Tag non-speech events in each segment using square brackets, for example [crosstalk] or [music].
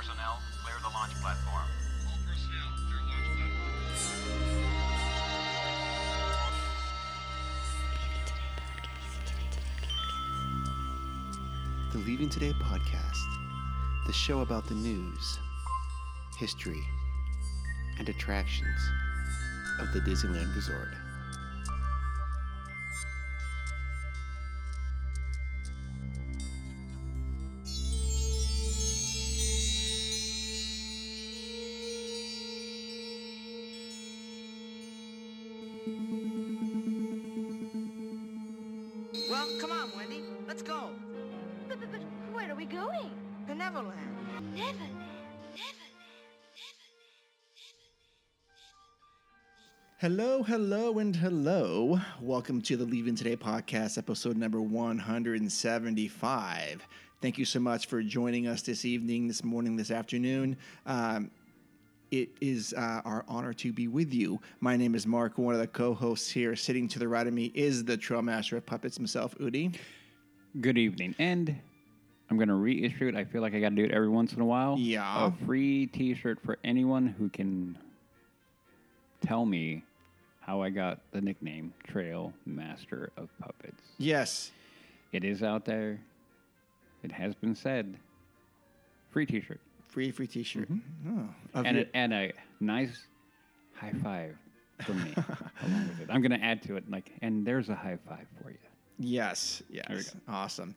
personnel, clear the launch platform. All personnel, clear launch platform. The Leaving Today podcast, the show about the news, history, and attractions of the Disneyland Resort. Hello, hello, and hello. Welcome to the Leaving Today podcast, episode number 175. Thank you so much for joining us this evening, this morning, this afternoon. Um, it is uh, our honor to be with you. My name is Mark, one of the co hosts here. Sitting to the right of me is the Trail Master of Puppets himself, Udi. Good evening. And I'm going to reissue it. I feel like I got to do it every once in a while. Yeah. A free t shirt for anyone who can tell me how I got the nickname Trail Master of Puppets. Yes. It is out there. It has been said. Free t shirt. Free, free t shirt. Oh, And, your- a, and a nice high five from me [laughs] along with it. I'm going to add to it, like, and there's a high five for you. Yes, we yes. Awesome.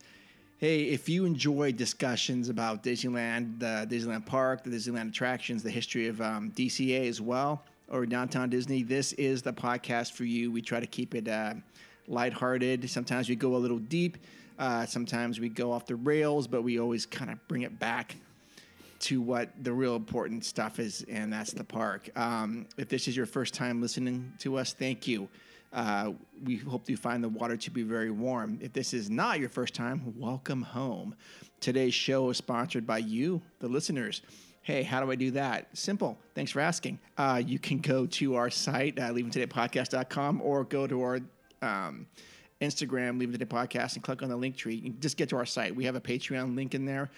Hey, if you enjoy discussions about Disneyland, the Disneyland Park, the Disneyland attractions, the history of um, DCA as well, or Downtown Disney, this is the podcast for you. We try to keep it uh, lighthearted. Sometimes we go a little deep. Uh, sometimes we go off the rails, but we always kind of bring it back to what the real important stuff is, and that's the park. Um, if this is your first time listening to us, thank you. Uh, we hope you find the water to be very warm. If this is not your first time, welcome home. Today's show is sponsored by you, the listeners. Hey, how do I do that? Simple. Thanks for asking. Uh, you can go to our site, uh, leavingtodaypodcast.com, or go to our um, Instagram, Leaving Today Podcast, and click on the link tree. You just get to our site. We have a Patreon link in there.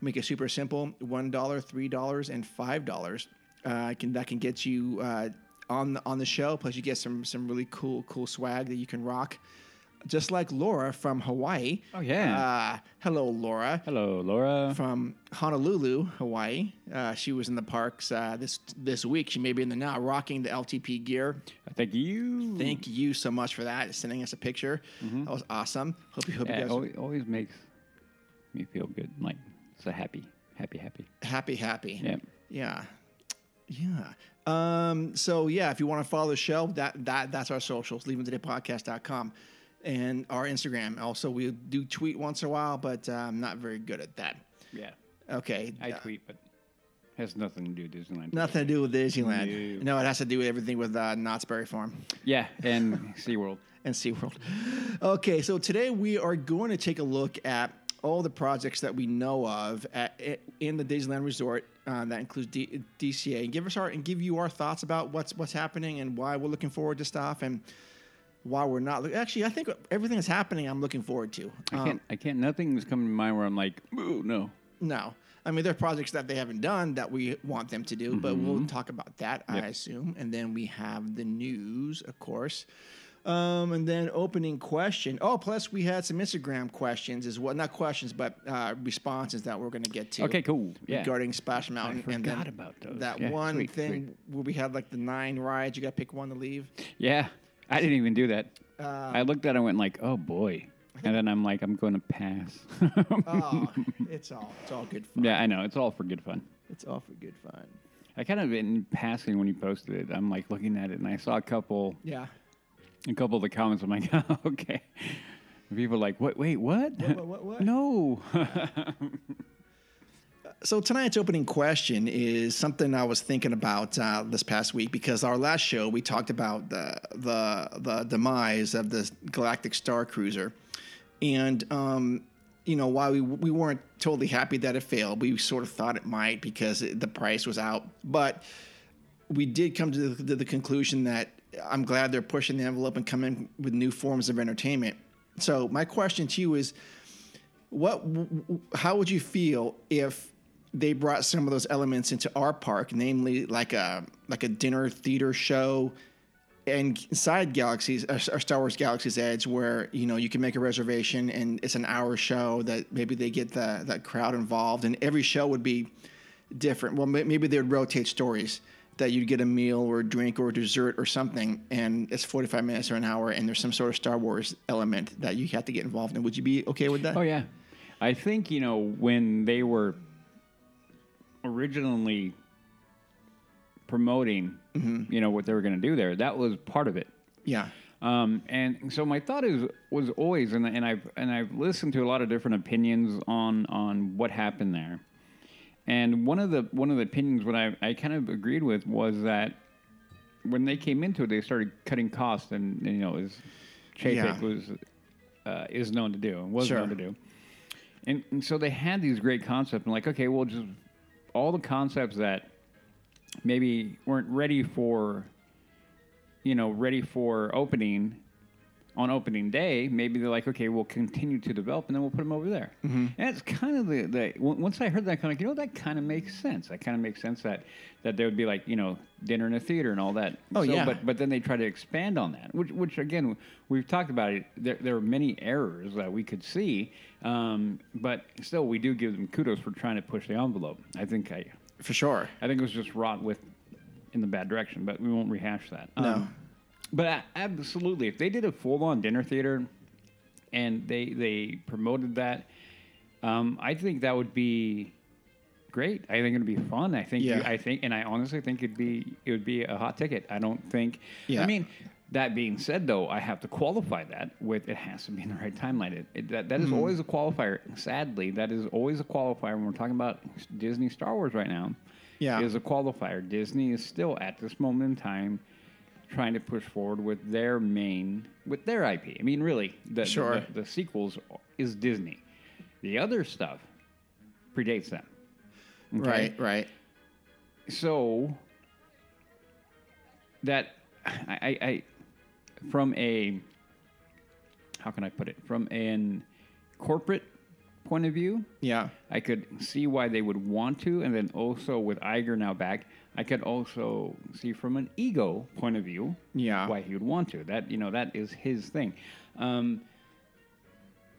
Make it super simple: one dollar, three dollars, and five dollars. Uh, can that can get you uh, on the, on the show. Plus, you get some some really cool cool swag that you can rock. Just like Laura from Hawaii. Oh, yeah. Uh, hello, Laura Hello, Laura. from Honolulu, Hawaii. Uh, she was in the parks uh, this this week. She may be in the now, rocking the LTP gear. Thank you. Thank you so much for that. Sending us a picture. That was awesome. Hope you hope Yeah, you guys always, always makes me feel good. Like so happy, happy, happy. happy, happy. Yeah. Yeah. Yeah. Um, so yeah, if you want to follow the show, that that that's our socials, leavingtodaypodcast.com and our Instagram. Also, we do tweet once in a while, but uh, I'm not very good at that. Yeah. Okay. I uh, tweet, but has nothing to do with Disneyland. Nothing to do with Disneyland. No. No, it has to do with everything with uh, Knott's Berry Farm. Yeah, and SeaWorld. [laughs] and SeaWorld. Okay, so today we are going to take a look at all the projects that we know of at, in the Disneyland Resort. Uh, that includes D- DCA, and give us our and give you our thoughts about what's what's happening and why we're looking forward to stuff and why we're not. look- Actually, I think everything that's happening, I'm looking forward to. I Um, can't. I can't. Nothing's coming to mind where I'm like, ooh, no. No. I mean, there are projects that they haven't done that we want them to do, but we'll Mm-hmm. talk about that, I assume. And then we have the news, of course. Um, and then opening question. Oh, plus we had some Instagram questions as well. Not questions, but uh, responses that we're going to get to. Okay, cool. Yeah. Regarding Splash Mountain. and then forgot about those. That Yeah, one sweet, thing where we had like the nine rides. You got to pick one to leave. Yeah, I didn't even do that. Uh, I looked at it and went like, oh boy, and then I'm like, I'm going to pass. [laughs] Oh, it's all it's all good fun. yeah, I know. It's all for good fun. It's all for good fun. I kind of in passing when you posted it, I'm like looking at it, and I saw a couple, Yeah. a couple of the comments. I'm like, oh, [laughs] okay. People are like, what? Wait, what? what, what, what? [laughs] no. So tonight's opening question is something I was thinking about uh, this past week because our last show we talked about the the the demise of the Galactic Star Cruiser, and um, you know while we we weren't totally happy that it failed, we sort of thought it might because it, the price was out, but we did come to the, to the conclusion that I'm glad they're pushing the envelope and coming with new forms of entertainment. So my question to you is, what? How would you feel if they brought some of those elements into our park, namely like a like a dinner theater show and inside Galaxies or Star Wars Galaxy's Edge, where you know you can make a reservation and it's an hour show that maybe they get the that crowd involved, and every show would be different. Well, maybe they would rotate stories that you'd get a meal or a drink or a dessert or something, and it's forty five minutes or an hour, and there's some sort of Star Wars element that you have to get involved in. Would you be okay with that? Oh yeah, I think you know when they were originally promoting, you know what they were going to do there. That was part of it. yeah, Um, and so my thought is was always, and, and I've and I've listened to a lot of different opinions on on what happened there. And one of the one of the opinions what I, I kind of agreed with was that when they came into it, they started cutting costs, and, you know, as Chapek Yeah. was uh, is known to do and was Sure. known to do. And, and so they had these great concepts, and like, okay, we'll just all the concepts that maybe weren't ready for you know, ready for opening on opening day, maybe they're like, okay, we'll continue to develop, and then we'll put them over there. Mm-hmm. And it's kind of the, the on- once I heard that, kind of like, you know, that kind of makes sense. That kind of makes sense that that there would be like, you know, dinner in a theater and all that. Oh, yeah. But but then they try to expand on that, which which again we've talked about it. There there are many errors that we could see, um, but still we do give them kudos for trying to push the envelope. I think I for sure. I think it was just wrought with in the bad direction, but we won't rehash that. No. Um, but absolutely, if they did a full-on dinner theater and they they promoted that, um, I think that would be great. I think it'd be fun. I think Yeah. I think, and I honestly think it'd be it would be a hot ticket. I don't think. Yeah. I mean. That being said, though, I have to qualify that with it has to be in the right timeline. It, it, that that is Mm-hmm. always a qualifier. Sadly, that is always a qualifier when we're talking about Disney Star Wars right now Yeah. is a qualifier. Disney is still at this moment in time trying to push forward with their main with their IP. I mean, really, the Sure. the, the sequels is Disney. The other stuff predates them. Okay? Right, right. So that I, I, I from a how can I put it from an corporate point of view, Yeah. I could see why they would want to, and then also with Iger now back, I could also see from an ego point of view, Yeah. why he would want to. That you know that is his thing. Um,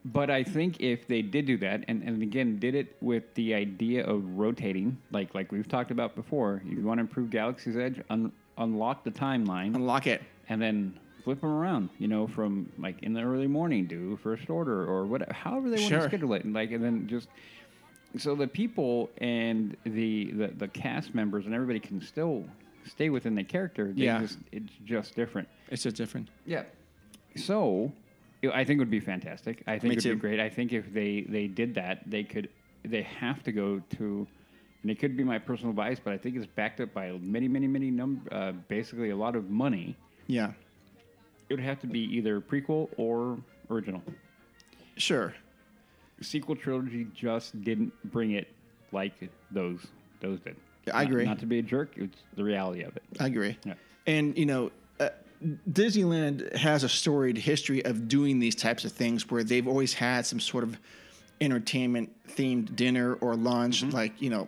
but I think if they did do that, and, and again did it with the idea of rotating, like like we've talked about before, you want to improve Galaxy's Edge, un- unlock the timeline, Unlock it. and then flip them around. You know, from like in the early morning, do first order or whatever, however they want Sure. to schedule it, and like, and then just so the people and the, the the cast members and everybody can still stay within the character. They Yeah. just, it's just different. It's just different. Yeah. So, I think it would be fantastic. I think it would too. be great. I think if they they did that, they could they have to go to. And it could be my personal bias, but I think it's backed up by many, many, many number, uh, basically a lot of money Yeah. it would have to be either prequel or original. Sure. Sequel trilogy just didn't bring it like those those did. I Not- agree. Not, to be a jerk, it's the reality of it. I agree. Yeah. And you know, uh, Disneyland has a storied history of doing these types of things where they've always had some sort of entertainment themed dinner or lunch. Mm-hmm. Like you know,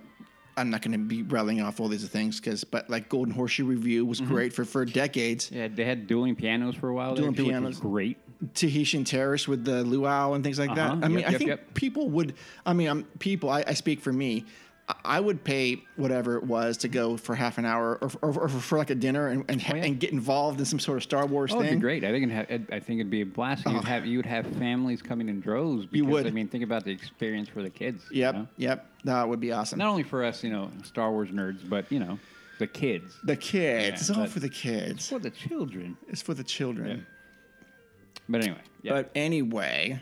I'm not going to be rattling off all these things because, but like Golden Horseshoe Revue was Mm-hmm. great for for decades. Yeah, they had dueling pianos for a while. Dueling which pianos. was great. Tahitian Terrace with the luau and things like Uh-huh. that. I mean, Yep, I think yep. people would. I mean, I'm people. I, I speak for me. I- would pay whatever it was to go for half an hour or, or, or for like a dinner and and, Oh, yeah. and get involved in some sort of Star Wars Oh, it'd thing. be great. I think it'd have, I think it'd be a blast. You'd Oh. have you would have families coming in droves. Because, You would. I mean, think about the experience for the kids. you Yep, know? yep. That would be awesome. Not only for us, you know, Star Wars nerds, but you know, the kids. the kids. Yeah, it's all for the kids. It's For the children. It's for the children. But anyway, yeah. But anyway,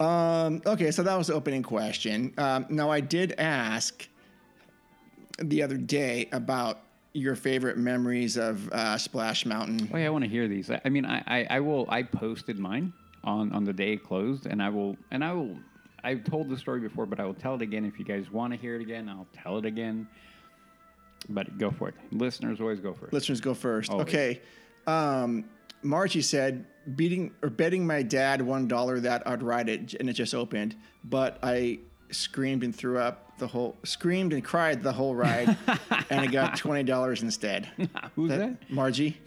um, okay, so that was the opening question. Um, now, I did ask the other day about your favorite memories of uh, Splash Mountain. Oh yeah, I want to hear these. I, I mean, I, I, I will. I posted mine on on the day it closed, and I will. And I will. I've told the story before, but I will tell it again. If you guys want to hear it again, I'll tell it again. But go for it. Listeners always go first. Listeners go first. Always. Okay. Um, Margie said, beating or betting my dad one dollar that I'd ride it, and it just opened. But I screamed and threw up the whole, screamed and cried the whole ride, [laughs] and I got twenty dollars instead. [laughs] Who's that? Margie.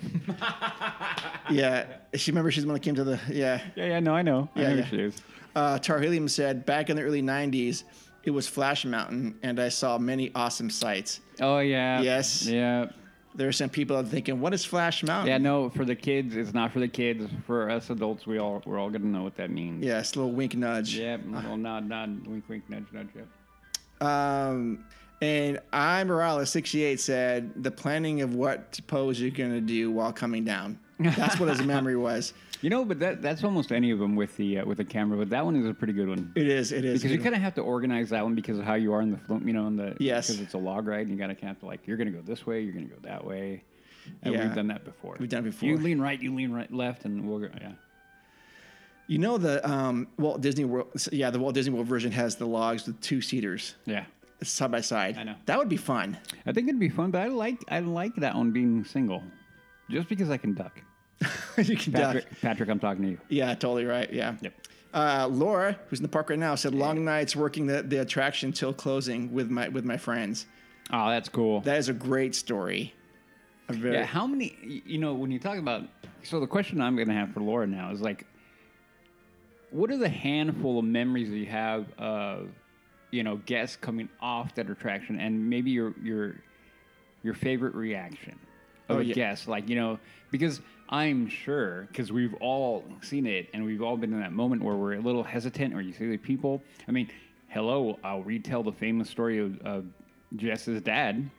[laughs] yeah, she remember she's the one that came to the yeah. Yeah, yeah, no, I know. I know yeah. who she is. Uh, Tar Helium said back in the early '90s, it was Flash Mountain, and I saw many awesome sights. Oh yeah. Yes. Yeah. There are some people thinking, "What is Flash Mountain?" Yeah, no, for the kids, it's not for the kids. For us adults, we all we're all gonna know what that means. Yes, a little wink nudge. Yep. Well, nod, nod, wink, wink, nudge, nudge. Yep. Um, and I Morales sixty eight said the planning of what pose you're gonna do while coming down. That's what his [laughs] memory was. You know, but that that's almost any of them with the uh, with the camera. But that one is a pretty good one It is. It is. because you kind of have to organize that one because of how you are in the you know in the Yes. because it's a log ride and you got to kind of like you're gonna go this way, you're gonna go that way. And Yeah. we've done that before. We've done it before. You lean right, you lean right, left, and we'll go. Yeah. You know the um, Walt Disney World. Yeah, the Walt Disney World version has the logs with two seaters Yeah. side by side. I know. that would be fun. I think it'd be fun, but I like I like that one being single, just because I can duck. [laughs] you can duck. Patrick, Patrick, I'm talking to you. Yeah, totally right. Yeah. Yep. Uh, Laura, who's in the park right now, said long nights working the, the attraction till closing with my with my friends. Oh, that's cool. That is a great story. A very, Yeah, how many? You know, when you talk about, so the question I'm going to have for Laura now is like, what are the handful of memories that you have of, you know, guests coming off that attraction, and maybe your your your favorite reaction of Oh, a yeah. guest, like you know, because I'm sure because we've all seen it, and we've all been in that moment where we're a little hesitant, or you see the people. I mean, hello, I'll retell the famous story of, of Jess's dad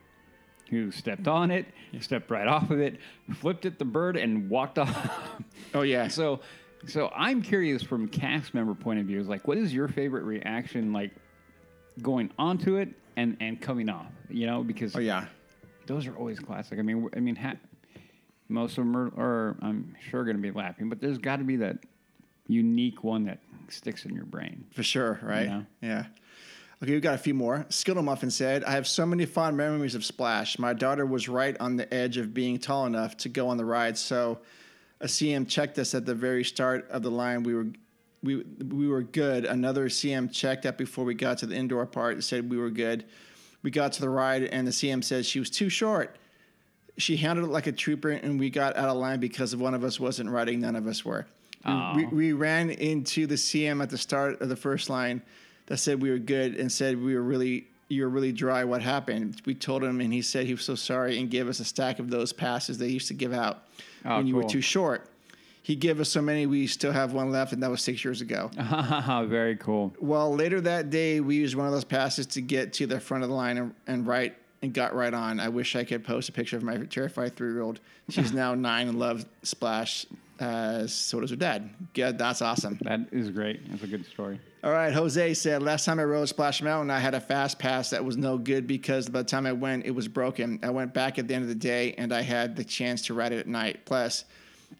who stepped mm-hmm. on it, stepped right off of it, flipped it the bird, and walked off. [laughs] oh yeah. so, so I'm curious from cast member point of view, is like, what is your favorite reaction like going onto it and and coming off? You know, because oh yeah. those are always classic. I mean, I mean, ha- most of them are, are I'm sure going to be laughing, but there's got to be that unique one that sticks in your brain. For sure, right? Yeah. Yeah. Okay, we've got a few more. Skittle Muffin said, I have so many fond memories of Splash. My daughter was right on the edge of being tall enough to go on the ride, so a CM checked us at the very start of the line. We were we we were good. Another CM checked up before we got to the indoor part and said we were good. We got to the ride and the CM said she was too short. She handled it like a trooper, and we got out of line because one of us wasn't riding, none of us were. We, we, we ran into the CM at the start of the first line that said we were good and said we were really you were really dry. What happened? We told him, and he said he was so sorry and gave us a stack of those passes they used to give out Oh, when you were too short. He gave us so many, we still have one left, and that was six years ago. [laughs] Very cool. Well, later that day, we used one of those passes to get to the front of the line and, and right and got right on. I wish I could post a picture of my terrified three year old. She's [laughs] now nine and loves Splash. Uh, so does her dad. Yeah, that's awesome. That is great. That's a good story. All right, Jose said last time I rode Splash Mountain, I had a fast pass that was no good because by the time I went, it was broken. I went back at the end of the day and I had the chance to ride it at night. Plus,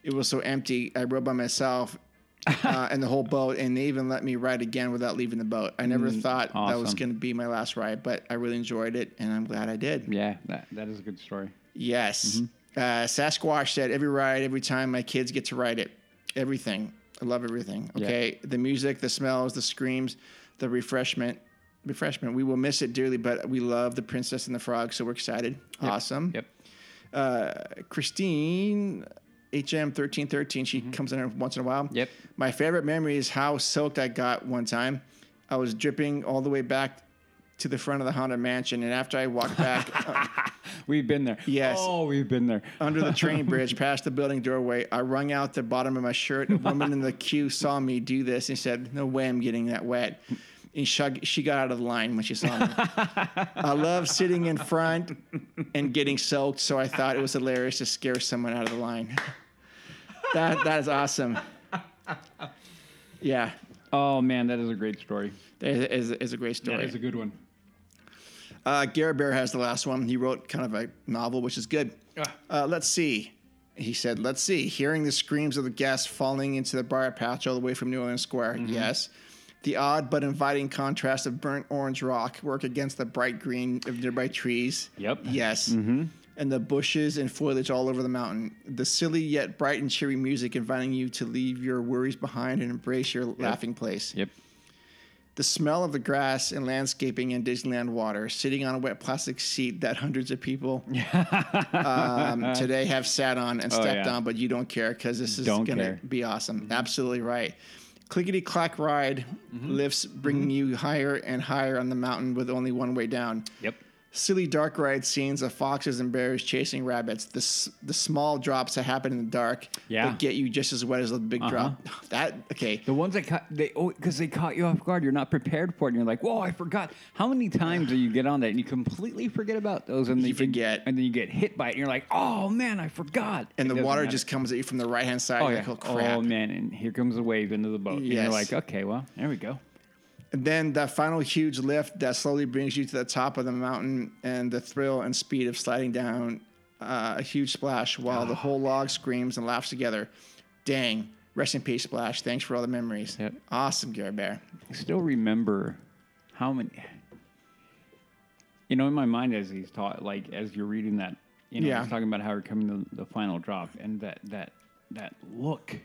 it was so empty. I rode by myself uh, and the whole boat, and they even let me ride again without leaving the boat. I never thought that was going to be my last ride, but I really enjoyed it, and I'm glad I did. Yeah, that, that is a good story. Yes. Uh, Sasquatch said every ride, every time my kids get to ride it, everything. I love everything. Yeah. Okay, the music, the smells, the screams, the refreshment. Refreshment. We will miss it dearly, but we love the Princess and the Frog, so we're excited. Awesome. Yep. Uh, Christine, HM thirteen thirteen. She comes in once in a while. Mm-hmm. Yep. My favorite memory is how soaked I got one time. I was dripping all the way back to the front of the Haunted Mansion, and after I walked back. [laughs] uh, We've been there. Yes. Oh, we've been there. [laughs] under the train [laughs] bridge past the building doorway. I wrung out the bottom of my shirt. A woman in the queue saw me do this and said, No way I'm getting that wet. And she, she got out of the line when she saw me. [laughs] I love sitting in front and getting soaked, so I thought it was hilarious to scare someone out of the line. That, that is awesome. Yeah, Oh man, that is a great story. it is, is a great story. That is a good one. Uh, Garrett Bear has the last one. He wrote kind of a novel, which is good. Uh, let's see. He said, let's see. Hearing the screams of the guests falling into the briar patch all the way from New Orleans Square. Mm-hmm. Yes. The odd but inviting contrast of burnt orange rock work against the bright green of nearby trees. Yep. Yes. Mm-hmm. And the bushes and foliage all over the mountain. The silly yet bright and cheery music inviting you to leave your worries behind and embrace your laughing place Yep. The smell of the grass and landscaping in Disneyland water, sitting on a wet plastic seat that hundreds of people [laughs] um, [laughs] today have sat on and Oh, stepped yeah. on, but you don't care because this is going to be awesome. Absolutely right. Clickety clack ride Mm-hmm. lifts bringing you higher and higher on the mountain with only one way down. Yep. Silly dark ride scenes of foxes and bears chasing rabbits. The s- the small drops that happen in the dark Yeah. that get you just as wet as the big drop. Uh-huh. [laughs] That okay. The ones that caught they oh because they caught you off guard. You're not prepared for it, and you're like, "Whoa, I forgot." How many times do you get on that and you completely forget about those, and then You forget. and then you get hit by it, and you're like, "Oh man, I forgot." And It the doesn't water matter. just comes at you from the right hand side. oh you're yeah, like, oh crap. oh man, and here comes the wave into the boat. And you're like, "Okay, well, there we go." And then that final huge lift that slowly brings you to the top of the mountain and the thrill and speed of sliding down uh, a huge splash while the whole log screams and laughs together. Dang. Rest in peace, Splash. Thanks for all the memories. Yep. Awesome, Gary Bear. I still remember how many. You know, in my mind, as he's taught, like as you're reading that, you know, Yeah. he's talking about how we're coming to the final drop, and that that that look.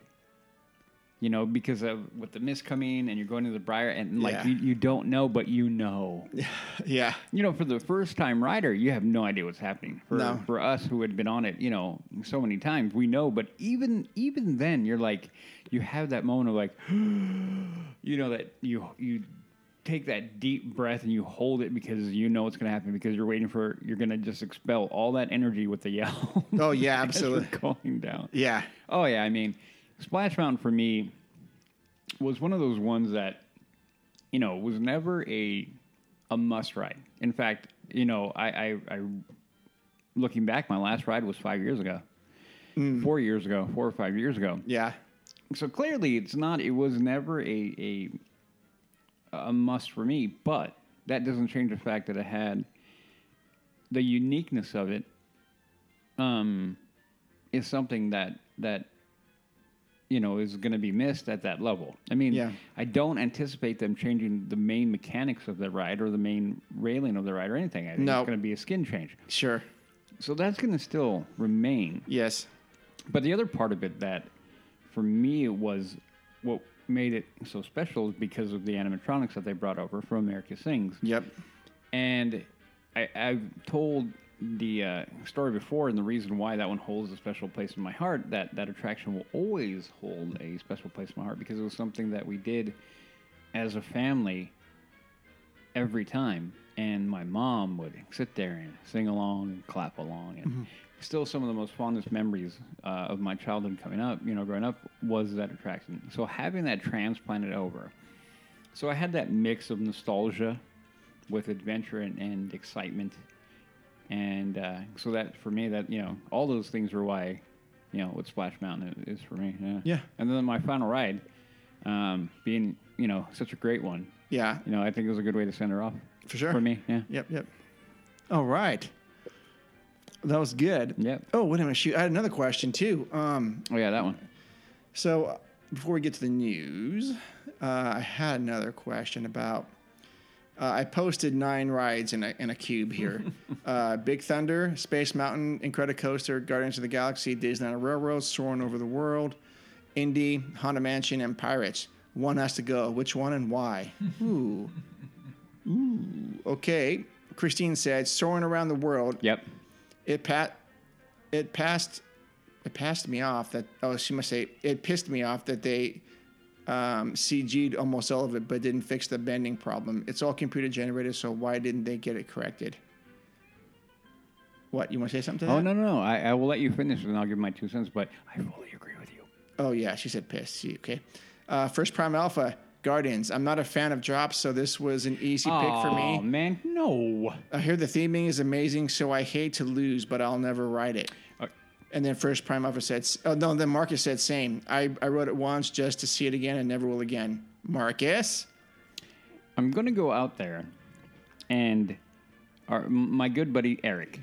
You know, because of with the mist coming, and you're going to the briar, and like Yeah. you, you don't know, but you know. [laughs] Yeah. You know, for the first time rider, you have no idea what's happening. For No. for us who had been on it, you know, so many times, we know. But even even then, you're like, you have that moment of like, [gasps] you know, that you you take that deep breath and you hold it because you know what's going to happen because you're waiting for you're going to just expel all that energy with the yell. [laughs] Oh, yeah, [laughs] absolutely. going down. Yeah. Oh yeah, I mean, Splash Mountain for me was one of those ones that you know was never a a must ride. In fact, you know, I, I, I looking back, my last ride was five years ago, four years ago, four or five years ago. Yeah. So clearly, it's not. It was never a a a must for me. But that doesn't change the fact that it had the uniqueness of it. Um, is something that that you know is going to be missed at that level. I mean, Yeah. I don't anticipate them changing the main mechanics of the ride or the main railing of the ride or anything. I think No. it's going to be a skin change. Sure. So that's going to still remain. Yes. But the other part of it that, for me, was what made it so special is because of the animatronics that they brought over from America Sings. Yep. And I, I've told the uh, story before, and the reason why that one holds a special place in my heart, that that attraction will always hold a special place in my heart because it was something that we did as a family every time. And my mom would sit there and sing along and clap along. And still, some of the most fondest memories uh, of my childhood coming up, you know, growing up, was that attraction. So having that transplanted over. So I had that mix of nostalgia with adventure and, and excitement. And uh, so that for me, that you know, all those things were why, you know, what Splash Mountain is for me. Yeah. Yeah. And then my final ride, um, being you know such a great one. Yeah. You know, I think it was a good way to send her off. For sure. For me, yeah. Yep. Yep. All right. That was good. Yep. Oh, wait a minute. Shoot. I had another question too. Um, Oh yeah, that one. So uh, before we get to the news, uh, I had another question about. Uh, I posted nine rides in a, in a cube here: [laughs] uh, Big Thunder, Space Mountain, Incredicoaster, Guardians of the Galaxy, Disneyland Railroad, Soaring Over the World, Indy, Haunted Mansion, and Pirates. One has to go. Which one and why? [laughs] Ooh, ooh. Okay. Christine said, "Soaring Around the World." Yep. it pat it passed it passed me off that oh she must say it pissed me off that they um, CG'd almost all of it but didn't fix the bending problem. It's all computer generated, so why didn't they get it corrected? What you want to say something to Oh that? no no no! I, I will let you finish and I'll give my two cents. But I fully agree with you. Oh yeah, she said piss. See, okay. Uh, first Prime Alpha Guardians. I'm not a fan of drops, so this was an easy pick for me. Oh man, no. I hear the theming is amazing, so I hate to lose, but I'll never ride it. And then first Prime Alpha said, oh no, then Marcus said same. I, I wrote it once just to see it again and never will again. Marcus? I'm going to go out there and our, my good buddy Eric,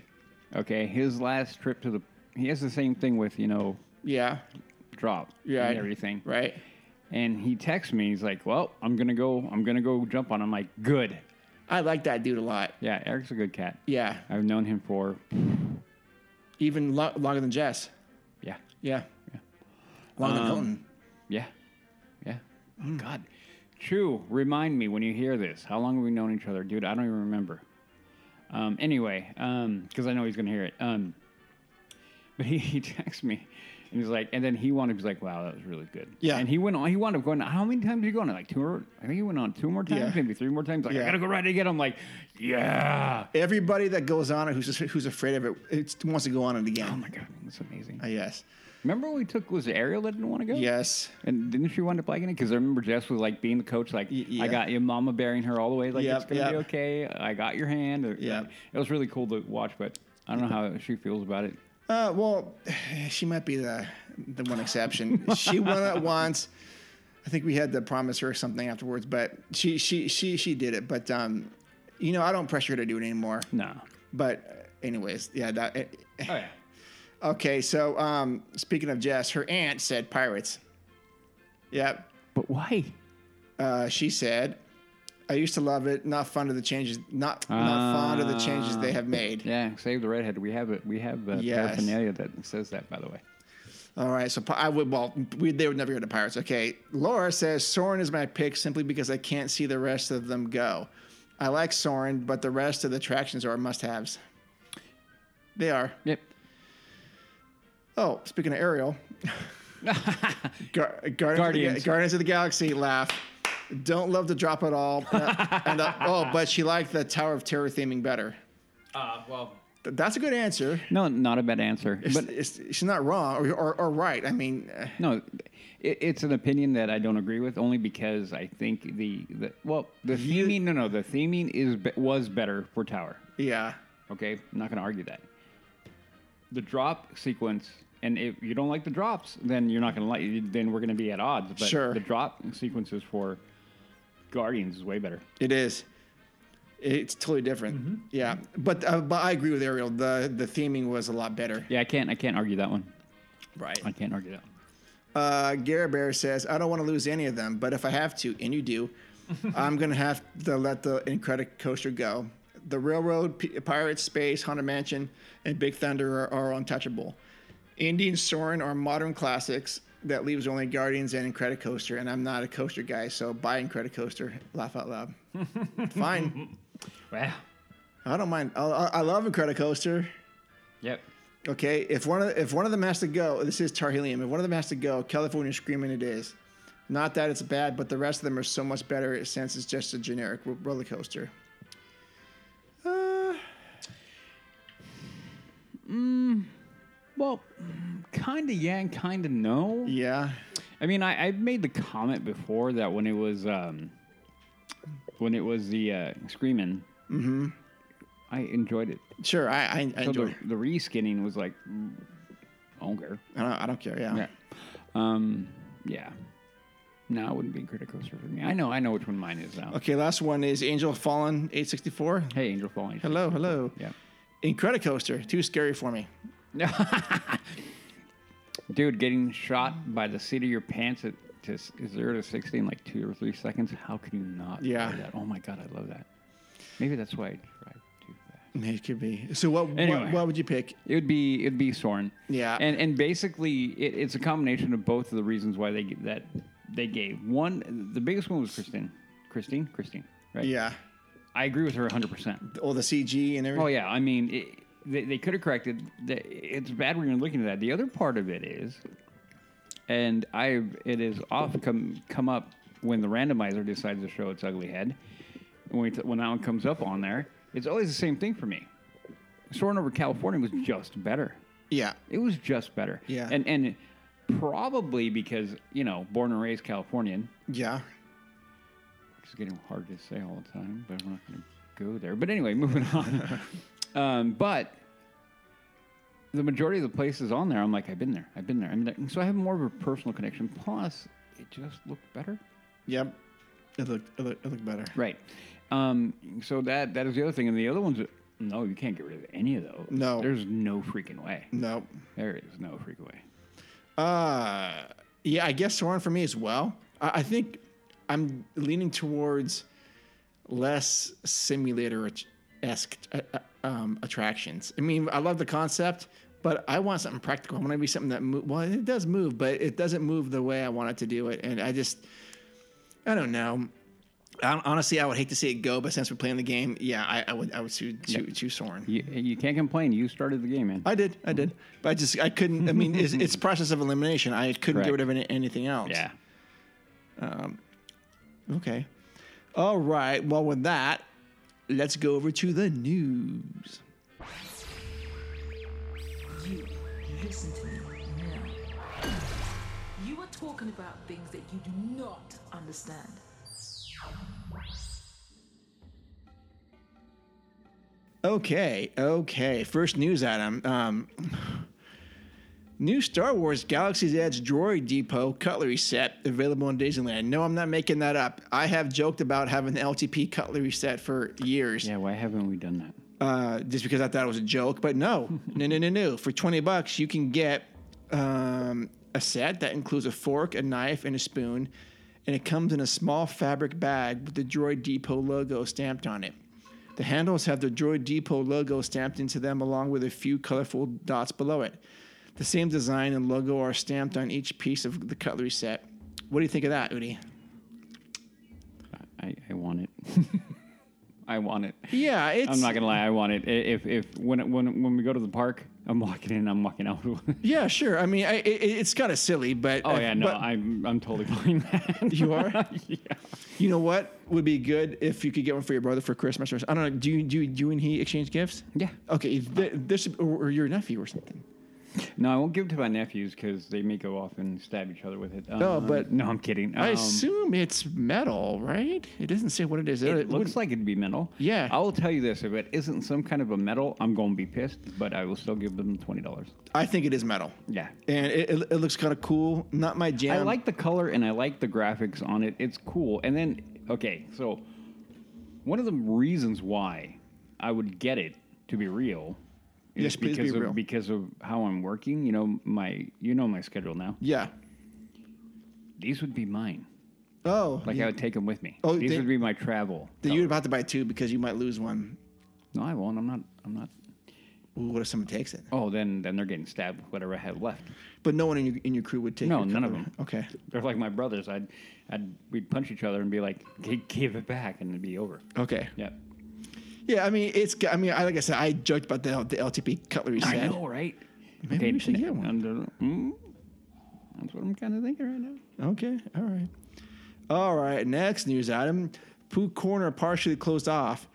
okay, his last trip to the, he has the same thing with, you know, Yeah. drop Yeah. and everything. Right. And he texts me, he's like, well, I'm going to go, I'm going to go jump on. I'm like, good. I like that dude a lot. Yeah, Eric's a good cat. Yeah. I've known him for, Even lo- longer than Jess. yeah, Yeah. Longer than Um, Hilton. yeah, yeah. Oh, God. True. remind me when you hear this. How long have we known each other, dude? I don't even remember. Um, anyway, because I know he's gonna hear it. Um, [laughs] but he, he texts me, and he's like, and then he wanted, he's like, wow, that was really good. Yeah. And he went on. He wound up going. How many times did he go on? Like two or I think he went on two more times, Yeah. maybe three more times. Like Yeah. I gotta go right again. I'm like, yeah. Everybody that goes on it who's who's afraid of it, it wants to go on it again. Oh my god, that's amazing. Uh, yes. Remember when we took was it Ariel that didn't want to go? Yes. And didn't she wind up liking it? Because I remember Jess was like being the coach, like Y- yeah. I got your mama bearing her all the way, like Yep, it's gonna be yep. okay. I got your hand. Or- Yep. it was really cool to watch, but I don't know [laughs] how she feels about it. Uh, well, [sighs] she might be the the one exception. she won it [laughs] once. I think we had to promise her something afterwards, but she she she she did it. But um, you know, I don't pressure her to do it anymore. No. But uh, anyways, yeah. That, eh, Oh yeah. okay, so um, speaking of Jess, her aunt said pirates. Yep. But why? Uh, she said, "I used to love it. Not fond of the changes. Not not fond of the changes they have made." Yeah, save the redhead. We have it. We have uh, Yes. paraphernalia that says that, by the way. All right, so I would. Well, we, they would never go to Pirates. Okay, Laura says Soarin' is my pick simply because I can't see the rest of them go. I like Soarin', but the rest of the attractions are must-haves. They are. Yep. Oh, speaking of Ariel, [laughs] Gar- Guardians, Of the, Guardians of the Galaxy laugh. Don't love the drop at all. Uh, and uh, [laughs] oh, but she liked the Tower of Terror theming better. Uh, well. Th- That's a good answer. No, not a bad answer. It's, But it's, she's not wrong or, or, or right. I mean, uh, no, it, it's an opinion that I don't agree with, only because I think the, the well, the You- theming. No, no, the theming is was better for Tower. yeah. Okay, I'm not going to argue that. The drop sequence, and if you don't like the drops, then you're not going to like. Then we're going to be at odds. But Sure. the drop sequences for Guardians is way better. It is. It's totally different. Yeah, but uh, but I agree with Ariel. The the theming was a lot better. Yeah, I can't. I can't argue that one. Right. I can't argue that. One. Uh, Garrett Bear says, "I don't want to lose any of them, but if I have to, and you do, [laughs] I'm gonna have to let the Incredicoaster go. The Railroad, P- Pirates, Space, Haunted Mansion, and Big Thunder are, are untouchable. Indy and Soarin' are modern classics." That leaves only Guardians and Incredicoaster, and I'm not a coaster guy, so buy Incredicoaster. Laugh out loud. [laughs] Fine. Wow. I don't mind. I, I love Incredicoaster. Yep. Okay, if one of if one of them has to go, this is Tarhelium. If one of them has to go, California Screaming it is. Not that it's bad, but the rest of them are so much better since it's just a generic ro- roller coaster. Uh, Well, kind of yeah, and kind of no. yeah, I mean, I, I've made the comment before that when it was um, when it was the uh, screaming, mm-hmm. I enjoyed it. sure. I I, I So enjoy. the, the reskinning was like, mm, I don't care. I don't, I don't care. Yeah. Yeah. Um, yeah. No, it wouldn't be Criticoaster for me. I know, I know which one mine is now. Okay, last one is Angel Fallen 864. Hey, Angel Fallen. Hello, hello. Yeah. Incredicoaster, too scary for me. [laughs] Dude, getting shot by the seat of your pants at to s- zero to sixty in like two or three seconds. How can you not? Yeah. love that? Oh my god, I love that. Maybe that's why I drive too fast. It could be. So what? Anyway. What, what would you pick? It would be it'd be Soarin'. Yeah. And and basically it, it's a combination of both of the reasons why they g- that they gave. One, the biggest one was Christine. Christine, Christine, right? Yeah. I agree with her 100. percent All the CG and everything. Oh yeah, I mean, it, they, they could have corrected. It's bad when you're looking at that. The other part of it is, and I it is often come come up when the randomizer decides to show its ugly head. When we t- when that one comes up on there, it's always the same thing for me. Soaring over California was just better. Yeah. It was just better. Yeah. And and probably because you know, born and raised Californian, Yeah. it's getting hard to say all the time, but I'm not going to go there. But anyway, moving [laughs] on. Um, but the majority of the places on there, I'm like, I've been there. I've been there. I mean, so I have more of a personal connection. Plus, it just looked better. Yep. It looked, it looked, it looked better. Right. Um, so that that is the other thing. And the other ones, no, you can't get rid of any of those. No. There's no freaking way. Nope. There is no freaking way. Uh, yeah, I guess Soarin' for me as well. I, I think I'm leaning towards less simulator esque uh, uh, um, attractions. I mean, I love the concept, but I want something practical. I want to be something that move. Well, it does move, but it doesn't move the way I want it to do it. And I just, I don't know. I, honestly, I would hate to see it go, but since we're playing the game, yeah, I, I would I would choose, choose, choose Soarin'. You, you can't complain. You started the game, man. I did, I did, but I just I couldn't. I mean, it's, it's process of elimination. I couldn't get Correct. rid of any, anything else. yeah. Um, Okay. All right. Well, with that, let's go over to the news. You listen to me now. You are talking about things that you do not understand. Okay, okay. First news, Adam. Um, new Star Wars Galaxy's Edge Droid Depot cutlery set available in Disneyland. No, I'm not making that up. I have joked about having the LTP cutlery set for years. Yeah, why haven't we done that? uh, just because I thought it was a joke. But no, [laughs] no, no, no, no. For twenty bucks, you can get um, a set that includes a fork, a knife, and a spoon, and it comes in a small fabric bag with the Droid Depot logo stamped on it. The handles have the Droid Depot logo stamped into them, along with a few colorful dots below it. The same design and logo are stamped on each piece of the cutlery set. What do you think of that, Udi? I, I want it. [laughs] I want it. Yeah, it's. I'm not gonna lie. I want it. If if when when when we go to the park, I'm walking in. I'm walking out. [laughs] Yeah, sure. I mean, I, it, it's kind of silly, but oh yeah, no, but- I'm I'm totally [laughs] buying that. You are? yeah. You know what would be good if you could get one for your brother for Christmas or I don't know. Do you do you, you and he exchange gifts? Yeah. Okay, th- this or, or your nephew or something. No, I won't give it to my nephews because they may go off and stab each other with it. No, Um, but- no, I'm kidding. I Um, assume it's metal, right? It doesn't say what it is. It wouldn't- looks like it'd be metal. Yeah. I will tell you this: if it isn't some kind of a metal, I'm going to be pissed. But I will still give them twenty dollars. I think it is metal. Yeah. and it, it, it looks kind of cool. Not my jam. I like the color and I like the graphics on it. It's cool. And then, okay, so one of the reasons why I would get it to be real Yes, please be because real. of because of how I'm working. You know my you know my schedule now. Yeah. These would be mine. Oh, Like you, I would take them with me. Oh, These they- would be my travel. then you're about to buy two because you might lose one. No, I won't. I'm not. I'm not. Ooh, what if someone takes it? Oh, then then they're getting stabbed with whatever I have left. But no one in your in your crew would take. No, none of them. Okay. They're like my brothers. I'd, I'd we'd punch each other and be like, "Give it back," and it'd be over. Okay. Yeah. Yeah, I mean, it's. I mean, I, like I said, I joked about the the LTP cutlery set. I know, right? Maybe we should get one. mm, that's what I'm kind of thinking right now. Okay, all right. All right, next news item. Pooh Corner partially closed off.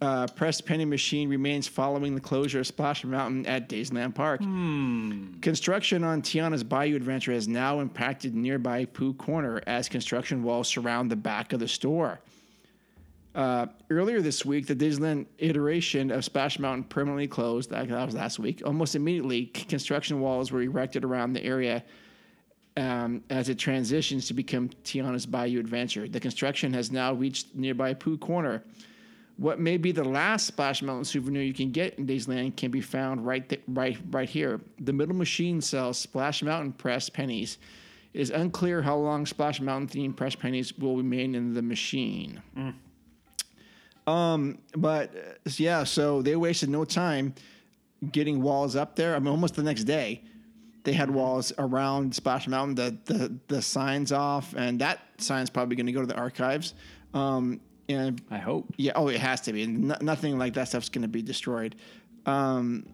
Uh, press penny machine remains following the closure of Splash Mountain at Disneyland Park. Construction on Tiana's Bayou Adventure has now impacted nearby Pooh Corner as construction walls surround the back of the store. Uh, earlier this week, the Disneyland iteration of Splash Mountain permanently closed. That, was last week. Almost immediately, construction walls were erected around the area um, as it transitions to become Tiana's Bayou Adventure. The construction has now reached nearby Pooh Corner. What may be the last Splash Mountain souvenir you can get in Disneyland can be found right th- right right here. The middle machine sells Splash Mountain pressed pennies. It is unclear how long Splash Mountain themed pressed pennies will remain in the machine. Um, but uh, yeah, so they wasted no time getting walls up there. I mean, almost the next day, they had walls around Splash Mountain, the the, the signs off, and that sign's probably going to go to the archives. Um, and I hope. yeah, oh, it has to be. No, nothing like that stuff's going to be destroyed. Um,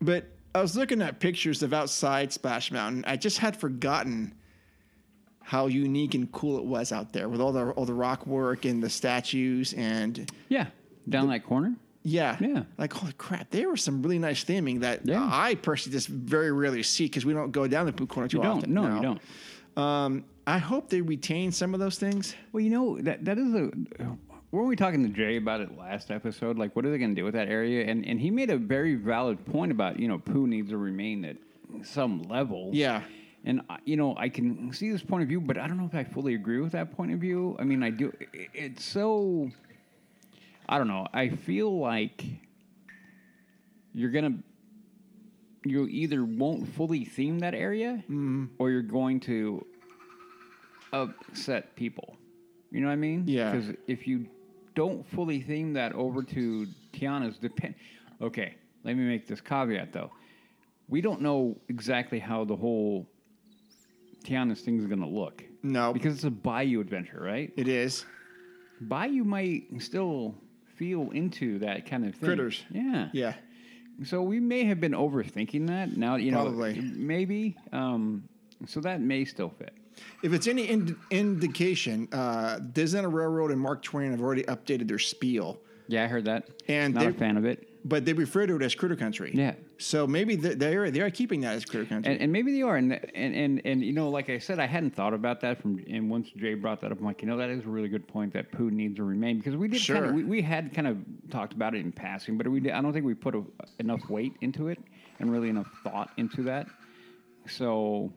but I was looking at pictures of outside Splash Mountain. I just had forgotten how unique and cool it was out there with all the all the rock work and the statues and Yeah, down that corner. yeah, Yeah. Like holy crap, there was some really nice theming that Yeah. I personally just very rarely see because we don't go down the Pooh Corner too You don't. often. No, you don't. Um, I hope they retain some of those things. Well, you know that that is a. Weren't we talking to Jay about it last episode? Like, what are they going to do with that area? And and he made a very valid point about you know Pooh needs to remain at some level. Yeah. And uh, you know, I can see this point of view, but I don't know if I fully agree with that point of view. I mean, I do. It's so. I don't know. I feel like you're gonna. You either won't fully theme that area, mm-hmm. or you're going to upset people. You know what I mean? Yeah. Because if you don't fully theme that over to Tiana's depend. Okay, let me make this caveat though. We don't know exactly how the whole town this thing's going to look. No. Because it's a bayou adventure, right? It is. Bayou might still feel into that kind of thing. Critters. Yeah. Yeah. So we may have been overthinking that. Now, you know, Probably. maybe. Um, so that may still fit. If it's any ind- indication, uh, Disneyland Railroad and Mark Twain have already updated their spiel, Yeah, I heard that. And not a fan of it. But they refer to it as Critter Country. Yeah. So maybe they're they are keeping that as Critter Country. And, and maybe they are, and, and and and you know, like I said, I hadn't thought about that. From and once Jay brought that up, I'm like, you know, that is a really good point that Pooh needs to remain because we did kind Sure. of we, we had kind of talked about it in passing, but we did, I don't think we put a, enough weight into it and really enough thought into that. So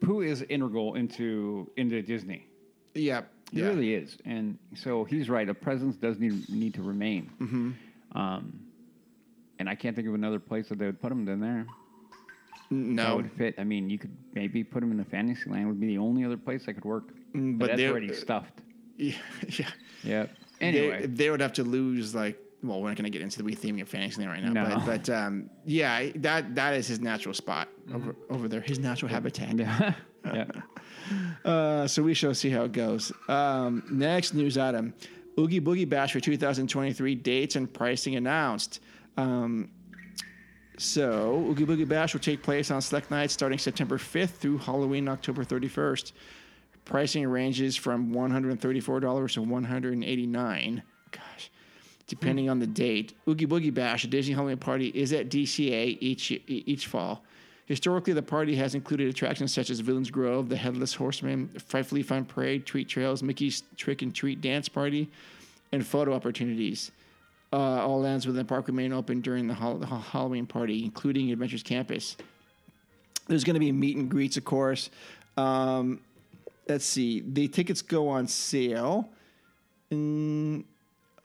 Pooh is integral into into Disney. yeah. He yeah. really is, and so he's right. A presence does need need to remain. Mm-hmm. Um, and I can't think of another place that they would put him than there. That No. would fit. I mean, you could maybe put him in the Fantasyland. Would be the only other place that could work. Mm, but, but that's already stuffed. [laughs] Yeah. yeah. Yeah. They- Anyway, they, would have to lose like. Well, we're not going to get into the retheming of Fantasyland right now, No. but, but um, yeah, that that is his natural spot over over there, his natural habitat. [laughs] yeah. yeah. [laughs] Uh, so we shall see how it goes. Um, next news item: Oogie Boogie Bash for 2023 dates and pricing announced. Um, so Oogie Boogie Bash will take place on select nights starting September 5th through Halloween, October 31st. Pricing ranges from $134 to $189. Gosh. Depending on the date, Oogie Boogie Bash, a Disney Halloween party, is at DCA each each fall. Historically, the party has included attractions such as Villains Grove, the Headless Horseman, Frightfully Fun Parade, Treat Trails, Mickey's Trick and Treat Dance Party, and photo opportunities. Uh, all lands within the park remain open during the, hol- the Halloween party, including Avengers Campus. There's going to be meet and greets, of course. Um, let's see. The tickets go on sale. In,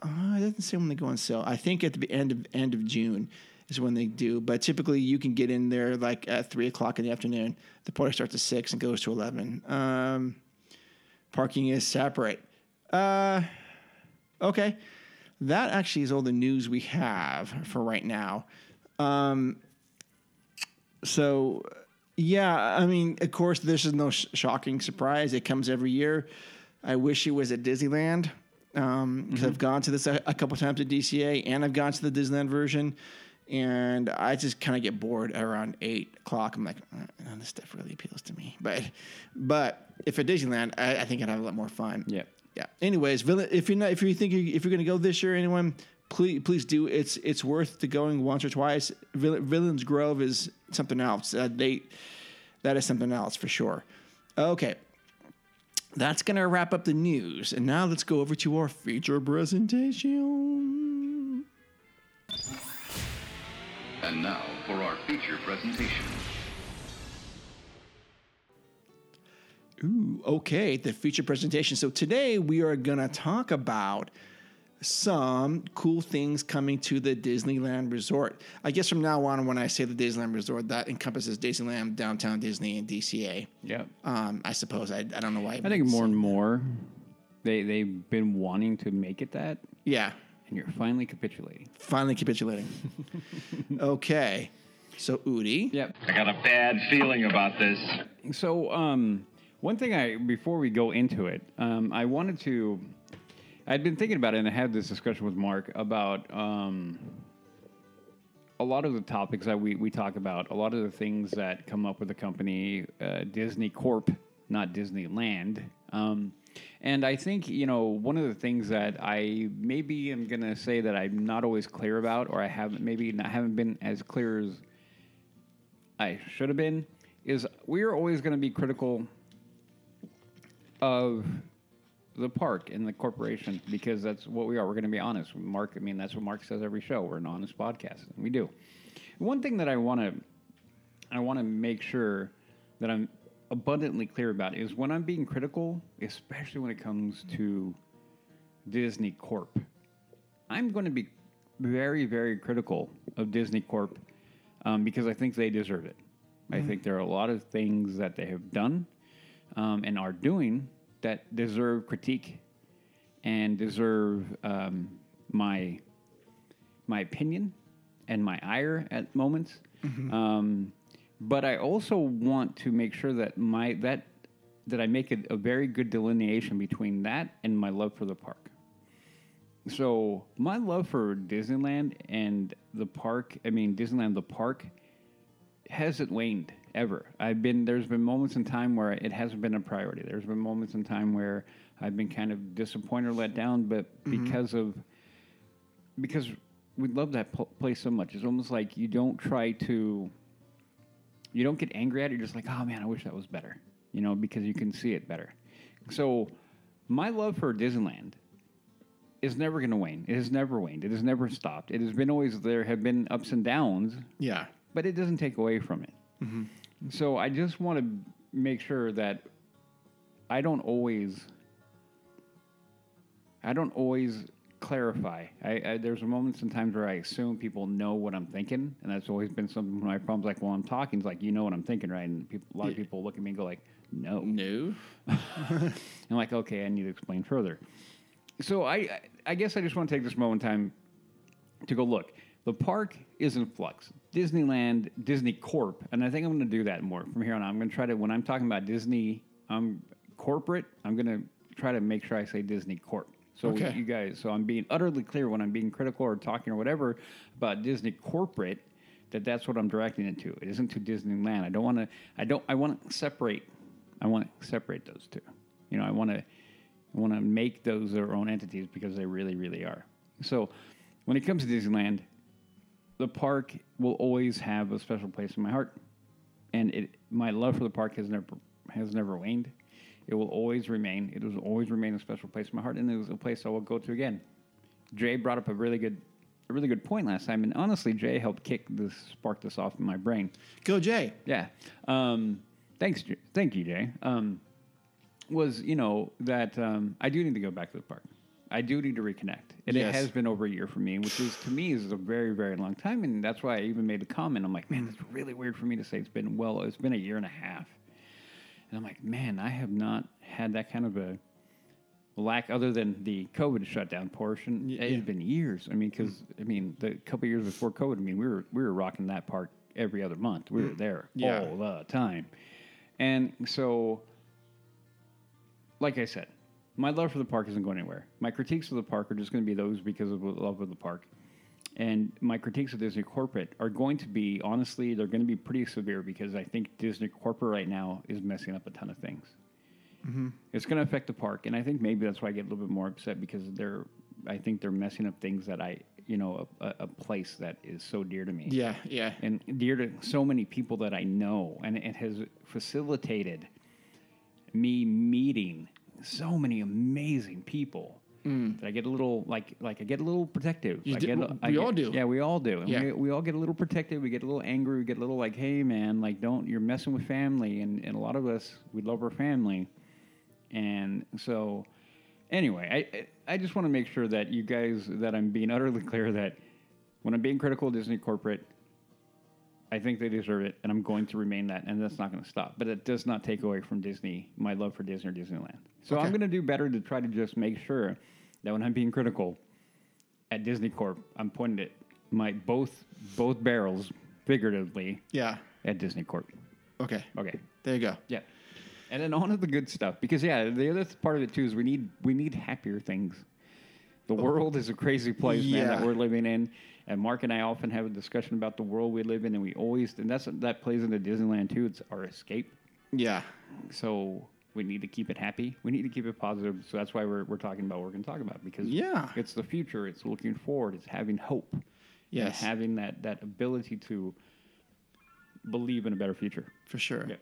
uh, it doesn't say when they go on sale. I think at the end of end of June is when they do. But typically, you can get in there like at three o'clock in the afternoon. The party starts at six and goes to eleven. Um, parking is separate. Uh, okay, that actually is all the news we have for right now. Um, so yeah, I mean, of course, this is no sh- shocking surprise. It comes every year. I wish it was at Disneyland because I've gone to this a, a couple times at DCA and I've gone to the Disneyland version, and I just kind of get bored around eight o'clock. I'm like, "Uh, uh, this stuff really appeals to me. But, but if at Disneyland, I, I think I'd have a lot more fun. Yeah. Yeah. Anyways, if you're not, if you think you, if you're going to go this year, anyone, please, please do. It's it's worth the going once or twice. Vill- Villains Grove is something else. Uh, they, that is something else for sure. Okay. That's going to wrap up the news. And now let's go over to our feature presentation. And now for our feature presentation. Ooh, okay, the feature presentation. So today we are going to talk about some cool things coming to the Disneyland Resort. I guess from now on, when I say the Disneyland Resort, that encompasses Disneyland, Downtown Disney, and DCA. Yeah. Um, I suppose I, I don't know why. I think more and more they they've been wanting to make it that, Yeah, and you're finally capitulating. finally capitulating. [laughs] okay, so Udi. Yep. I got a bad feeling about this. So, um, one thing I before we go into it, um, I wanted to. I'd been thinking about it, and I had this discussion with Mark about um, a lot of the topics that we, we talk about, a lot of the things that come up with the company, uh, Disney Corp, not Disneyland. Um, and I think, you know, one of the things that I maybe am going to say that I'm not always clear about, or I haven't, maybe not, haven't been as clear as I should have been, is we're always going to be critical of the park and the corporation because that's what we are. We're going to be honest. Mark, I mean, that's what Mark says every show. We're an honest podcast, and we do. One thing that I want to, I want to make sure that I'm abundantly clear about is when I'm being critical, especially when it comes to Disney Corp. I'm going to be very, very critical of Disney Corp um, because I think they deserve it. I think there are a lot of things that they have done um, and are doing that deserve critique and deserve um, my my opinion and my ire at moments. Um, but I also want to make sure that my that that I make a, a very good delineation between that and my love for the park. So my love for Disneyland and the park, I mean Disneyland the park, hasn't waned ever. I've been there's been moments in time where it hasn't been a priority. There's been moments in time where I've been kind of disappointed or let down, but mm-hmm. because of because we love that pl- place so much. It's almost like you don't try to you don't get angry at it. You're just like, oh man, I wish that was better, you know, because you can see it better. So my love for Disneyland is never going to wane. It has never waned. It has never stopped. It has been always there. Have been ups and downs, Yeah. but it doesn't take away from it. Mm-hmm. So I just want to make sure that I don't always, I don't always clarify. I, I there's moments and times where I assume people know what I'm thinking, and that's always been some of my problems. Like while I'm talking, it's like you know what I'm thinking, right? And people, a lot of people look at me and go like, "No." No. [laughs] I'm like, okay, I need to explain further. So I, I guess I just want to take this moment in time to go look. The park is in flux. Disneyland, Disney Corp, and I think I'm going to do that more from here on. out. I'm going to try to when I'm talking about Disney, um, corporate. I'm going to try to make sure I say Disney Corp. So Okay. you guys, so I'm being utterly clear when I'm being critical or talking or whatever about Disney corporate. That that's what I'm directing it to. It isn't to Disneyland. I don't want to. I don't. I want to separate. I want to separate those two. You know, I want to. I want to make those their own entities because they really, really are. So, when it comes to Disneyland, the park will always have a special place in my heart, and it, my love for the park has never has never waned. It will always remain. It will always remain a special place in my heart, and it was a place I will go to again. Jay brought up a really good, a really good point last time, and honestly, Jay helped kick this, spark this off in my brain. Go Jay. Yeah. Um, thanks. Thank you, Jay. Um, was you know that um, I do need to go back to the park. I do need to reconnect, and Yes. it has been over a year for me, which is to me is a very very long time, and that's why I even made the comment. I'm like, man, it's really weird for me to say it's been well, it's been a year and a half, and I'm like, man, I have not had that kind of a lack other than the COVID shutdown portion. Yeah. It's been years. I mean, because I mean, the couple years before COVID, I mean, we were we were rocking that park every other month. We were mm. there Yeah. all the time, and so, like I said, my love for the park isn't going anywhere. My critiques of the park are just going to be those because of the love of the park. And my critiques of Disney corporate are going to be, honestly, they're going to be pretty severe because I think Disney corporate right now is messing up a ton of things. Mm-hmm. It's going to affect the park, and I think maybe that's why I get a little bit more upset because they're, I think they're messing up things that I, you know, a, a place that is so dear to me Yeah, yeah. and dear to so many people that I know, and it has facilitated me meeting so many amazing people. Mm. That I get a little like like I get a little protective. You I do- get, we get- all do. Yeah, we all do. And Yeah. we, we all get a little protective. We get a little angry. We get a little like, hey man, like don't you're messing with family. And and a lot of us we love our family, and so anyway, I I I just want to make sure that you guys that I'm being utterly [laughs] clear that when I'm being critical of Disney corporate, I think they deserve it, and I'm going to remain that, and that's not going to stop. But it does not take away from Disney, my love for Disney or Disneyland. So I'm going to do better to try to just make sure that when I'm being critical at Disney Corp, I'm pointing it my both both barrels figuratively Yeah. at Disney Corp. Okay. Okay. There you go. Yeah. And then on to the good stuff because yeah, the other th- part of it too is we need we need happier things. The oh. world is a crazy place, man, that Yeah. we're living in. And Mark and I often have a discussion about the world we live in, and we always and that's that plays into Disneyland too. It's our escape. Yeah. So we need to keep it happy. We need to keep it positive. So that's why we're we're talking about what we're going to talk about because Yeah. it's the future. It's looking forward. It's having hope. Yes. having that that ability to believe in a better future. For sure. Yeah.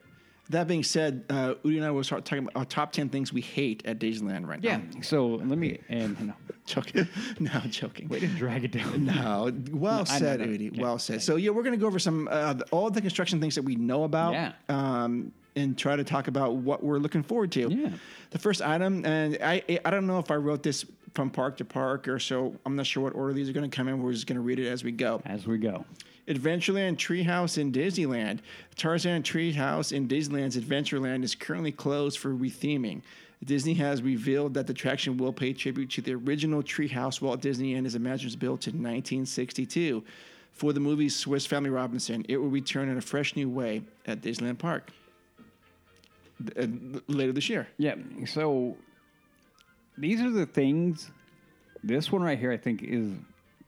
That being said, uh, Udi and I will start talking about our top 10 things we hate at Disneyland right Yeah. now. So let me and you know, [laughs] Joking. no, joking. way to drag it down. No, well No, said. Udi. Yeah, Well said. So yeah, we're gonna go over some uh, the- all the construction things that we know about, Yeah. um, and try to talk about what we're looking forward to. Yeah. The first item, and I I don't know if I wrote this from park to park or so. I'm not sure what order these are gonna come in. We're just gonna read it as we go. As we go. Adventureland Treehouse in Disneyland. Tarzan Treehouse in Disneyland's Adventureland is currently closed for retheming. Disney has revealed that the attraction will pay tribute to the original treehouse Walt Disney and his Imagineers built in 1962. for the movie Swiss Family Robinson, it will return in a fresh new way at Disneyland Park uh, later this year. Yeah. So these are the things. This one right here, I think, is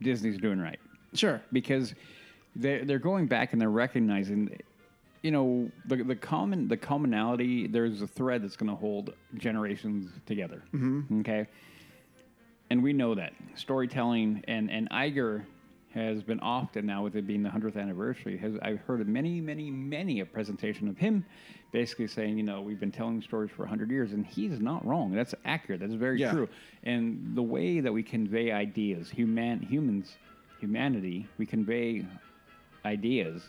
Disney's doing right Sure. because they're they're going back and they're recognizing, you know, the the common the commonality. There's a thread that's going to hold generations together. Mm-hmm. Okay, and we know that storytelling and and Iger has been often now with it being the hundredth anniversary. Has I've heard of many many many a presentation of him, basically saying, you know, we've been telling stories for hundred years, and he's not wrong. That's accurate. That's very Yeah. true. And the way that we convey ideas, human humans, humanity, we convey ideas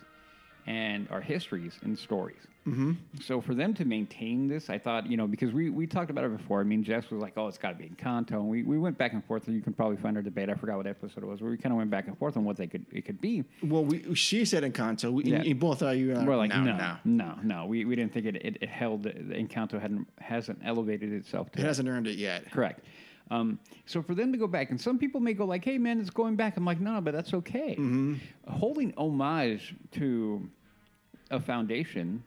and our histories in stories. Mm-hmm. So for them to maintain this, I thought, you know, because we, we talked about it before. I mean, Jess was like, oh, it's got to be Encanto. And we, we went back and forth, and you can probably find our debate. I forgot what episode it was, where we kind of went back and forth on what they could it could be. Well, we, she said Encanto. We, Yeah. both are you. Uh, We're like, no, no, no. no, no. We, we didn't think it, it, it held, Encanto hadn't, hasn't elevated itself to It hasn't earned it yet. Correct. Um, so for them to go back, and some people may go like, "Hey, man, it's going back." I'm like, "No, but that's okay." Holding homage to a foundation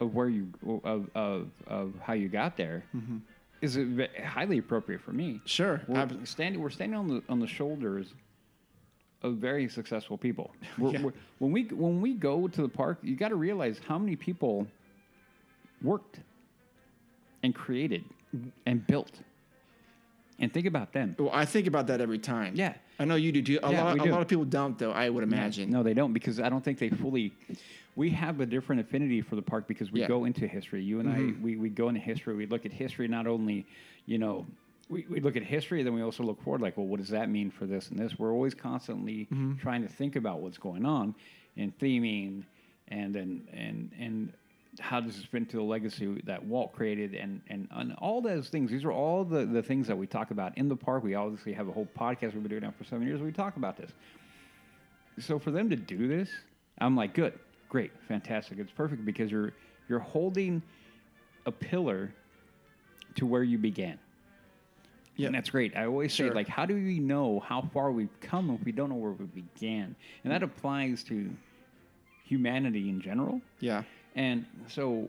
of where you of of, of how you got there mm-hmm. is a ve- highly appropriate for me. Sure. we're Ab- standing we're standing on the on the shoulders of very successful people. [laughs] We're, Yeah. we're, when we when we go to the park, you got to realize how many people worked and created and built. And think about them. Well, I think about that every time. Yeah. I know you do. too. A, Yeah, lot, a do. lot of people don't, though, I would imagine. No, they don't because I don't think they fully. We have a different affinity for the park because we Yeah. Mm-hmm. go into history. You and I, we, we go into history. We look at history not only, you know, we, we look at history, then we also look forward. Like, well, what does that mean for this and this? We're always constantly Mm-hmm. trying to think about what's going on and theming, and then and and how does this fit into the legacy that Walt created and, and, and all those things. These are all the, the things that we talk about in the park. We obviously have a whole podcast we've been doing now for seven years. We talk about this. So for them to do this, I'm like, good, great, fantastic. It's perfect because you're you're holding a pillar to where you began. Yeah. And that's great. I always Sure. say, like, how do we know how far we've come if we don't know where we began? And that mm. applies to humanity in general. Yeah. And so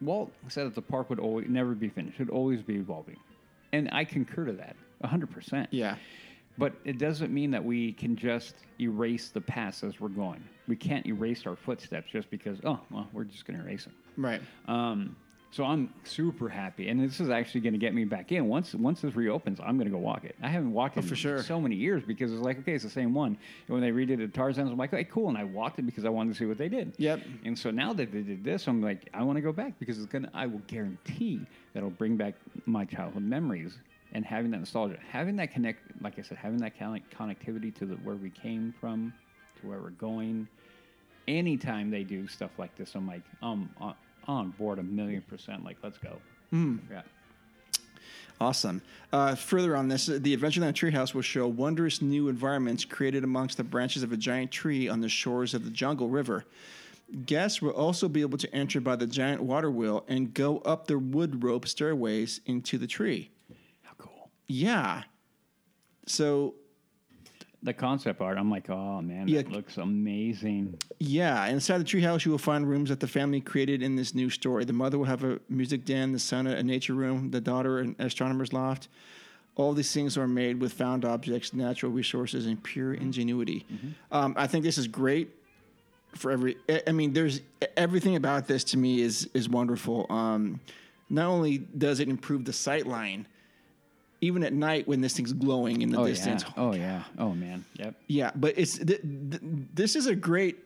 Walt said that the park would always never be finished. It would always be evolving. And I concur to that 100%. Yeah. But it doesn't mean that we can just erase the past as we're going. We can't erase our footsteps just because, oh, well, we're just going to erase them. Right. Um, so I'm super happy, and this is actually going to get me back in. Once once this reopens, I'm going to go walk it. I haven't walked it for in sure. so many years because it's like okay, it's the same one. And when they redid it, Tarzan, I'm like, hey, cool, and I walked it because I wanted to see what they did. Yep. And so now that they did this, I'm like, I want to go back because it's gonna. I will guarantee that it'll bring back my childhood memories and having that nostalgia, having that connect, like I said, having that connectivity to the, where we came from, to where we're going. Anytime they do stuff like this, I'm like, um, on, board a million percent. Like, let's go. Hmm. Yeah. Awesome. Uh, further on this, the Adventureland Treehouse will show wondrous new environments created amongst the branches of a giant tree on the shores of the Jungle River. Guests will also be able to enter by the giant water wheel and go up the wood rope stairways into the tree. How cool. Yeah. So The concept art, I'm like, oh man, Yeah. that looks amazing. Yeah, inside the treehouse, you will find rooms that the family created in this new story. The mother will have a music den, the son a nature room, the daughter an astronomer's loft. All these things are made with found objects, natural resources, and pure ingenuity. Um, I think this is great for every. I- I mean, there's everything about this to me is is wonderful. Um, not only does it improve the sight line, even at night when this thing's glowing in the Oh distance. yeah. Oh yeah. Oh man. Yep. Yeah, but it's th- th- this is a great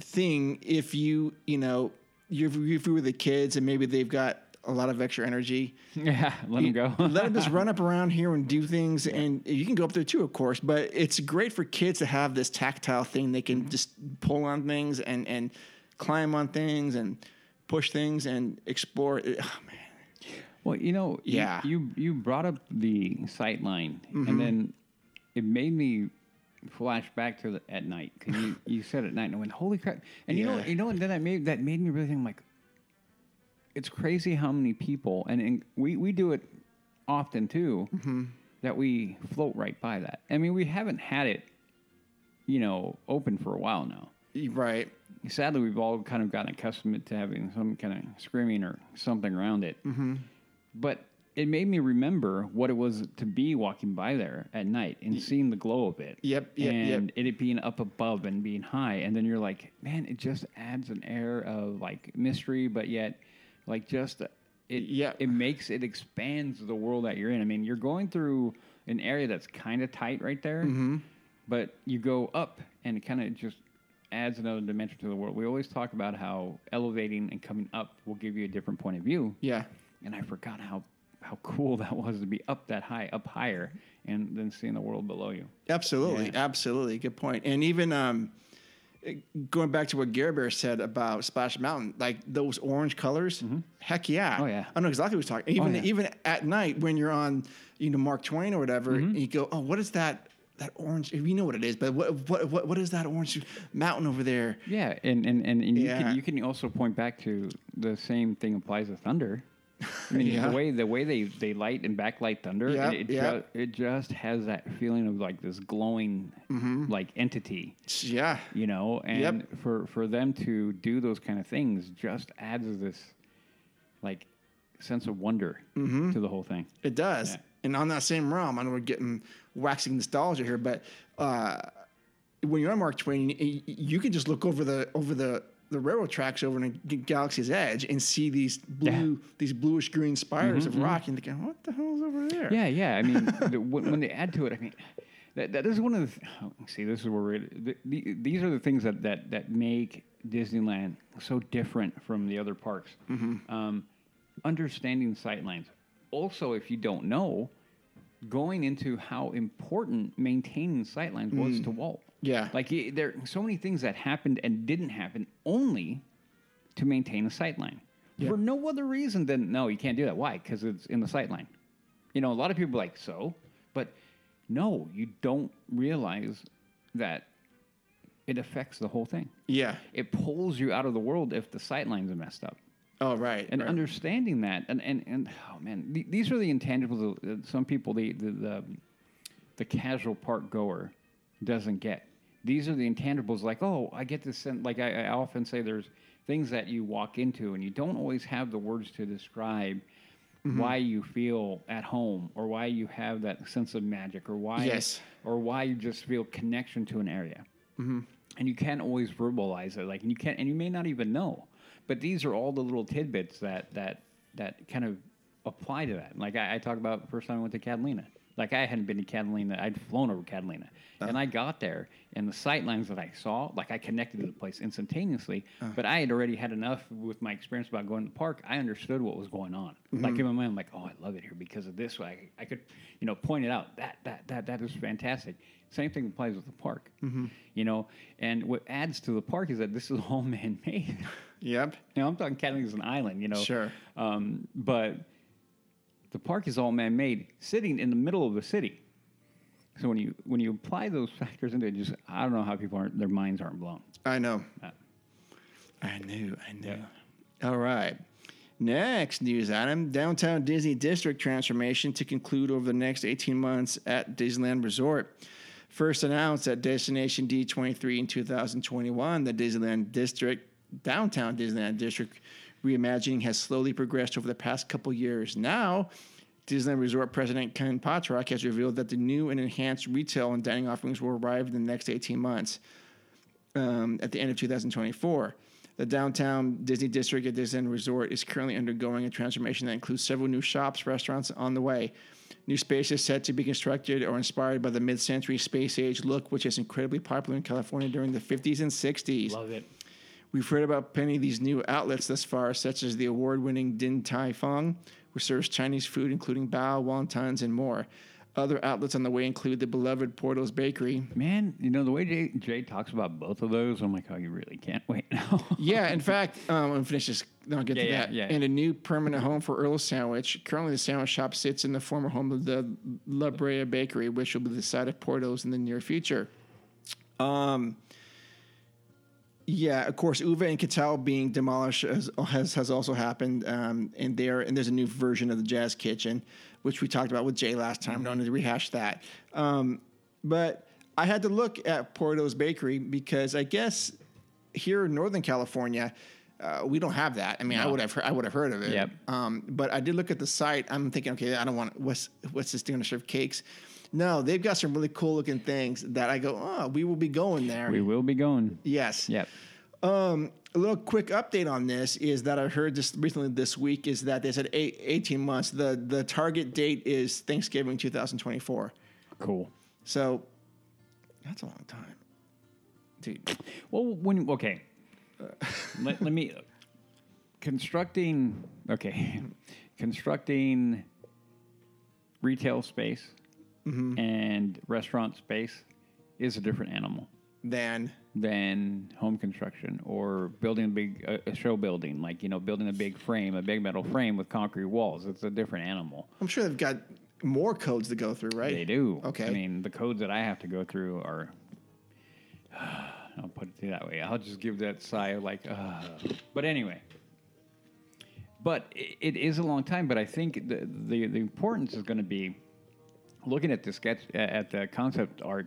thing if you you know you if you were the kids and maybe they've got a lot of extra energy. [laughs] Yeah. Let them go. [laughs] Let them just run up around here and do things, and you can go up there too, of course. But it's great for kids to have this tactile thing. They can mm-hmm. just pull on things and and climb on things and push things and explore. Oh man, Well, you know, you- Yeah. you you, brought up the sight line, Mm-hmm. and then it made me flash back to the, at night because you, [laughs] you said at night, and I went, "Holy crap!" And you know, you know, and then that made that made me really think, I'm like, it's crazy how many people, and, and we we do it often too, Mm-hmm. that we float right by that. I mean, we haven't had it you know, open for a while now. Right. Sadly, we've all kind of gotten accustomed to having some kind of screaming or something around it. Mm-hmm. But it made me remember what it was to be walking by there at night and seeing the glow of it. Yep, yep, yep. and it being up above and being high, and then you're like, man, it just adds an air of like mystery, but yet, like just it. Yeah. it makes it expands the world that you're in. I mean, you're going through an area that's kind of tight right there, Mm-hmm. but you go up and it kind of just adds another dimension to the world. We always talk about how elevating and coming up will give you a different point of view Yeah. And I forgot how how cool [laughs] that was to be up that high, up higher, and then seeing the world below you. Absolutely, Yeah. absolutely. Good point. And even um, going back to what Gare Bear said about Splash Mountain, like those orange colors, heck yeah. Oh, yeah. I know exactly what he's talking. Even yeah. even at night when you're on, you know, Mark Twain or whatever, Mm-hmm. and you go, oh, what is that? That orange, you know what it is, but what what what, what is that orange mountain over there? Yeah, and and, and, and you Yeah. can you can also point back to the same thing applies to thunder. I mean, Yeah. the way the way they, they light and backlight thunder, Yeah, it, it, yeah. ju- it just has that feeling of like this glowing like entity, Yeah, you know. And Yep. for for them to do those kind of things just adds this like sense of wonder to the whole thing. It does. Yeah. And on that same realm, I know we're getting waxing nostalgia here, but uh, when you're on Mark Twain, you, you can just look over the over the the railroad tracks over in Galaxy's Edge and see these blue these bluish green spires of rock, and thinking, what the hell is over there? Mm-hmm, Yeah, yeah. I mean, [laughs] the, when, when they add to it, I mean, that, that is one of the. th- oh, see, this is where we're. The, the, these are the things that, that that make Disneyland so different from the other parks. Um, understanding sightlines. Also, if you don't know, going into how important maintaining sightlines was hmm. to Walt. Yeah. Like y- there are so many things that happened and didn't happen only to maintain a sightline. For no other reason than no, you can't do that. Why? Because it's in the sightline. You know, a lot of people like so, but no, you don't realize that it affects the whole thing. Yeah. It pulls you out of the world if the sightlines are messed up. Oh, right. And right. understanding that, and, and, and oh man, th- these are the intangibles that some people, the, the, the, the casual park goer doesn't get. These are the intangibles like, oh, I get this, sen- like I, I often say there's things that you walk into and you don't always have the words to describe Mm-hmm. why you feel at home or why you have that sense of magic or why, Yes. or why you just feel connection to an area Mm-hmm. and you can't always verbalize it like and you can't and you may not even know but these are all the little tidbits that that that kind of apply to that. Like i, I talked about the first time i went to catalina. Like i hadn't been to catalina i'd flown over catalina. Uh-huh. And i got there and the sight lines that i saw like i connected to the place instantaneously uh-huh. but i had already had enough with my experience about going to the park. I understood what was going on. Mm-hmm. Like in my mind i'm like oh i love it here because of this I, I could you know point it out. That that that that is fantastic. Same thing applies with the park. Mm-hmm. You know and what adds to the park is that this is all [laughs] man-made Yep. know i'm talking catalina as an island you know Sure. um, but the park is all man-made sitting in the middle of the city so when you when you apply those factors into it just i don't know how people aren't their minds aren't blown I know. Uh, I knew. I knew. All right. Next news item downtown Disney district transformation to conclude over the next 18 months at Disneyland Resort. First announced at Destination D23 in 2021, the Disneyland District, downtown Disneyland District reimagining has slowly progressed over the past couple years. Now, Disneyland Resort President Ken Potrock has revealed that the new and enhanced retail and dining offerings will arrive in the next 18 months um, at the end of 2024. The downtown Disney district at Disneyland Resort is currently undergoing a transformation that includes several new shops, restaurants on the way. New spaces set to be constructed or inspired by the mid-century space age look, which is incredibly popular in California during the 50s and 60s. love it We've heard about plenty of these new outlets thus far, such as the award-winning Din Tai Fung, which serves Chinese food, including bao, wontons, and more. Other outlets on the way include the beloved Porto's Bakery, man you know the way jay, jay talks about both of those i'm like oh you really can't wait now [laughs] Yeah, in fact, um, I'm finish this. Then I'll get Yeah, to yeah, that. yeah. And a new permanent home for Earl's Sandwich. Currently, the sandwich shop sits in the former home of the La Brea Bakery, which will be the site of Porto's in the near future. Um, yeah, of course, Uva and Catal being demolished has has, has also happened, um, and there and there's a new version of the Jazz Kitchen, which we talked about with Jay last time. Don't need to rehash that. Um, but I had to look at Porto's Bakery because I guess here in Northern California, uh, we don't have that. I mean, I would have I would have heard of it. Yep. Um, but I did look at the site. I'm thinking, okay, I don't want what's what's this going to serve cakes? No, they've got some really cool looking things that I go, oh, we will be going there. We will be going. Yes. Yep. Um, a little quick update on this is that I heard just recently this week is that they said eight, 18 months. The the target date is Thanksgiving 2024. Cool. So that's a long time, dude. Well, when okay, [laughs] let, let me constructing. Okay, [laughs] constructing retail space and restaurant space is a different animal Then than home construction or building a big a, a show building, like you know, building a big frame, a big metal frame with concrete walls. It's a different animal. I'm sure they've got more codes to go through, right? They do. Okay. I mean, the codes that I have to go through are. [sighs] I'll put it that way. I'll just give that sigh of like, uh. but anyway. But i- it is a long time. But I think the the, the importance is going to be looking at the sketch at the concept art.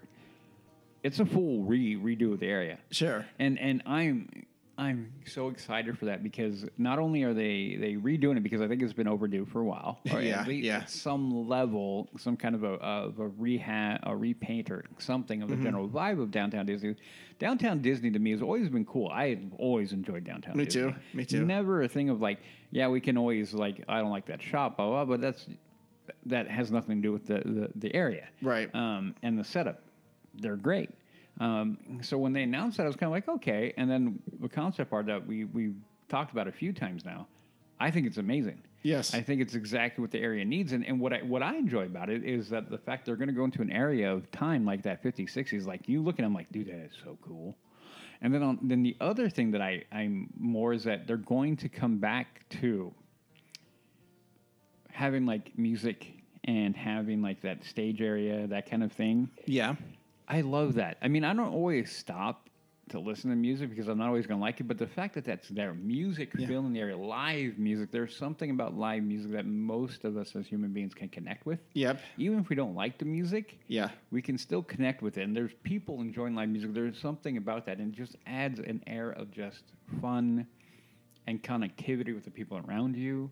It's a full re redo of the area Sure. and and I'm I'm so excited for that because not only are they they redoing it because I think it's been overdue for a while, or Yeah, at least yeah. some level, some kind of a of a rehab, a repaint or something of the Mm-hmm. general vibe of downtown Disney. Downtown Disney to me has always been cool. I've always enjoyed downtown. Me Disney. too, me too. Never a thing of like, yeah, we can always like, I don't like that shop, blah blah, but that's that has nothing to do with the the, the area, Right. um, and the setup. They're great. Um, so when they announced that, I was kind of like, okay. And then the concept art that we we talked about a few times now, I think it's amazing. Yes. I think it's exactly what the area needs. And, and what I what I enjoy about it is that the fact they're going to go into an area of time like that 50s, 60s, like you look at them like, dude, that is so cool. And then on, then the other thing that I I'm more is that they're going to come back to having like music and having like that stage area, that kind of thing. Yeah. I love that. I mean, I don't always stop to listen to music because I'm not always going to like it, but the fact that that's there, music Yeah. filling the area, live music, there's something about live music that most of us as human beings can connect with. Yep. Even if we don't like the music, Yeah. we can still connect with it. And there's people enjoying live music. There's something about that, and it just adds an air of just fun and connectivity with the people around you.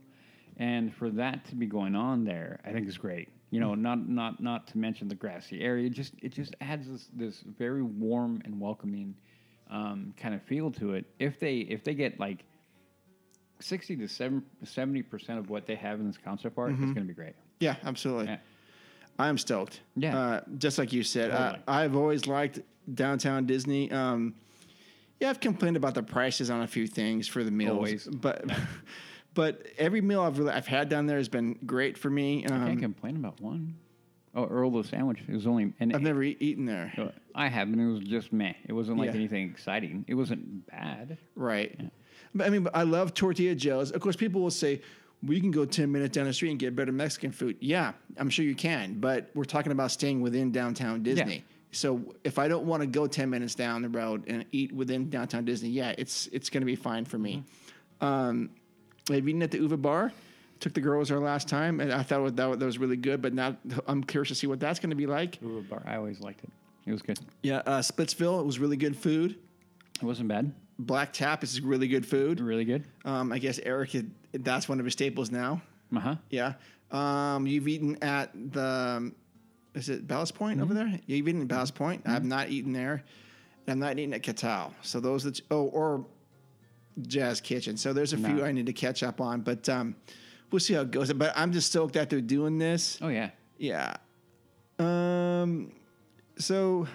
And for that to be going on there, I think is great. You know, not not not to mention the grassy area. It just it just adds this this very warm and welcoming um, kind of feel to it. If they if they get like sixty to 70 percent of what they have in this concept art, it's going to be great. Yeah, absolutely. Yeah. I'm stoked. Yeah. Uh, just like you said, uh, Totally. I've always liked downtown Disney. Um, yeah, I've complained about the prices on a few things for the meals, Always. but [laughs] but every meal I've really, I've had down there has been great for me. I can't Um, complain about one. Oh, Earl sandwich. It was only and I've never e- eaten there. I have, and it was just meh. It wasn't like Yeah. anything exciting. It wasn't bad. Right. But I mean, but I love Tortilla Jo's. Of course, people will say, we can go 10 minutes down the street and get better Mexican food. Yeah, I'm sure you can. But we're talking about staying within downtown Disney. So if I don't want to go 10 minutes down the road and eat within downtown Disney, yeah, it's it's going to be fine for me. Um, I've eaten at the Uva Bar. Took the girls there last time, and I thought that, that was really good. But now I'm curious to see what that's going to be like. Uva Bar. I always liked it. It was good. Yeah, uh, Splitsville it was really good food. It wasn't bad. Black Tap is really good food. Really good. Um, I guess Eric, had, that's one of his staples now. Uh huh. Yeah. Um, you've eaten at the, um, is it Ballast Point over there? You've eaten at Ballast Point. I've not eaten there. I'm not eating at Catal. So those that, oh, or Jazz Kitchen. So there's a few I need to catch up on, but um, we'll see how it goes. But I'm just stoked that they're doing this. Oh yeah. Yeah. Um, so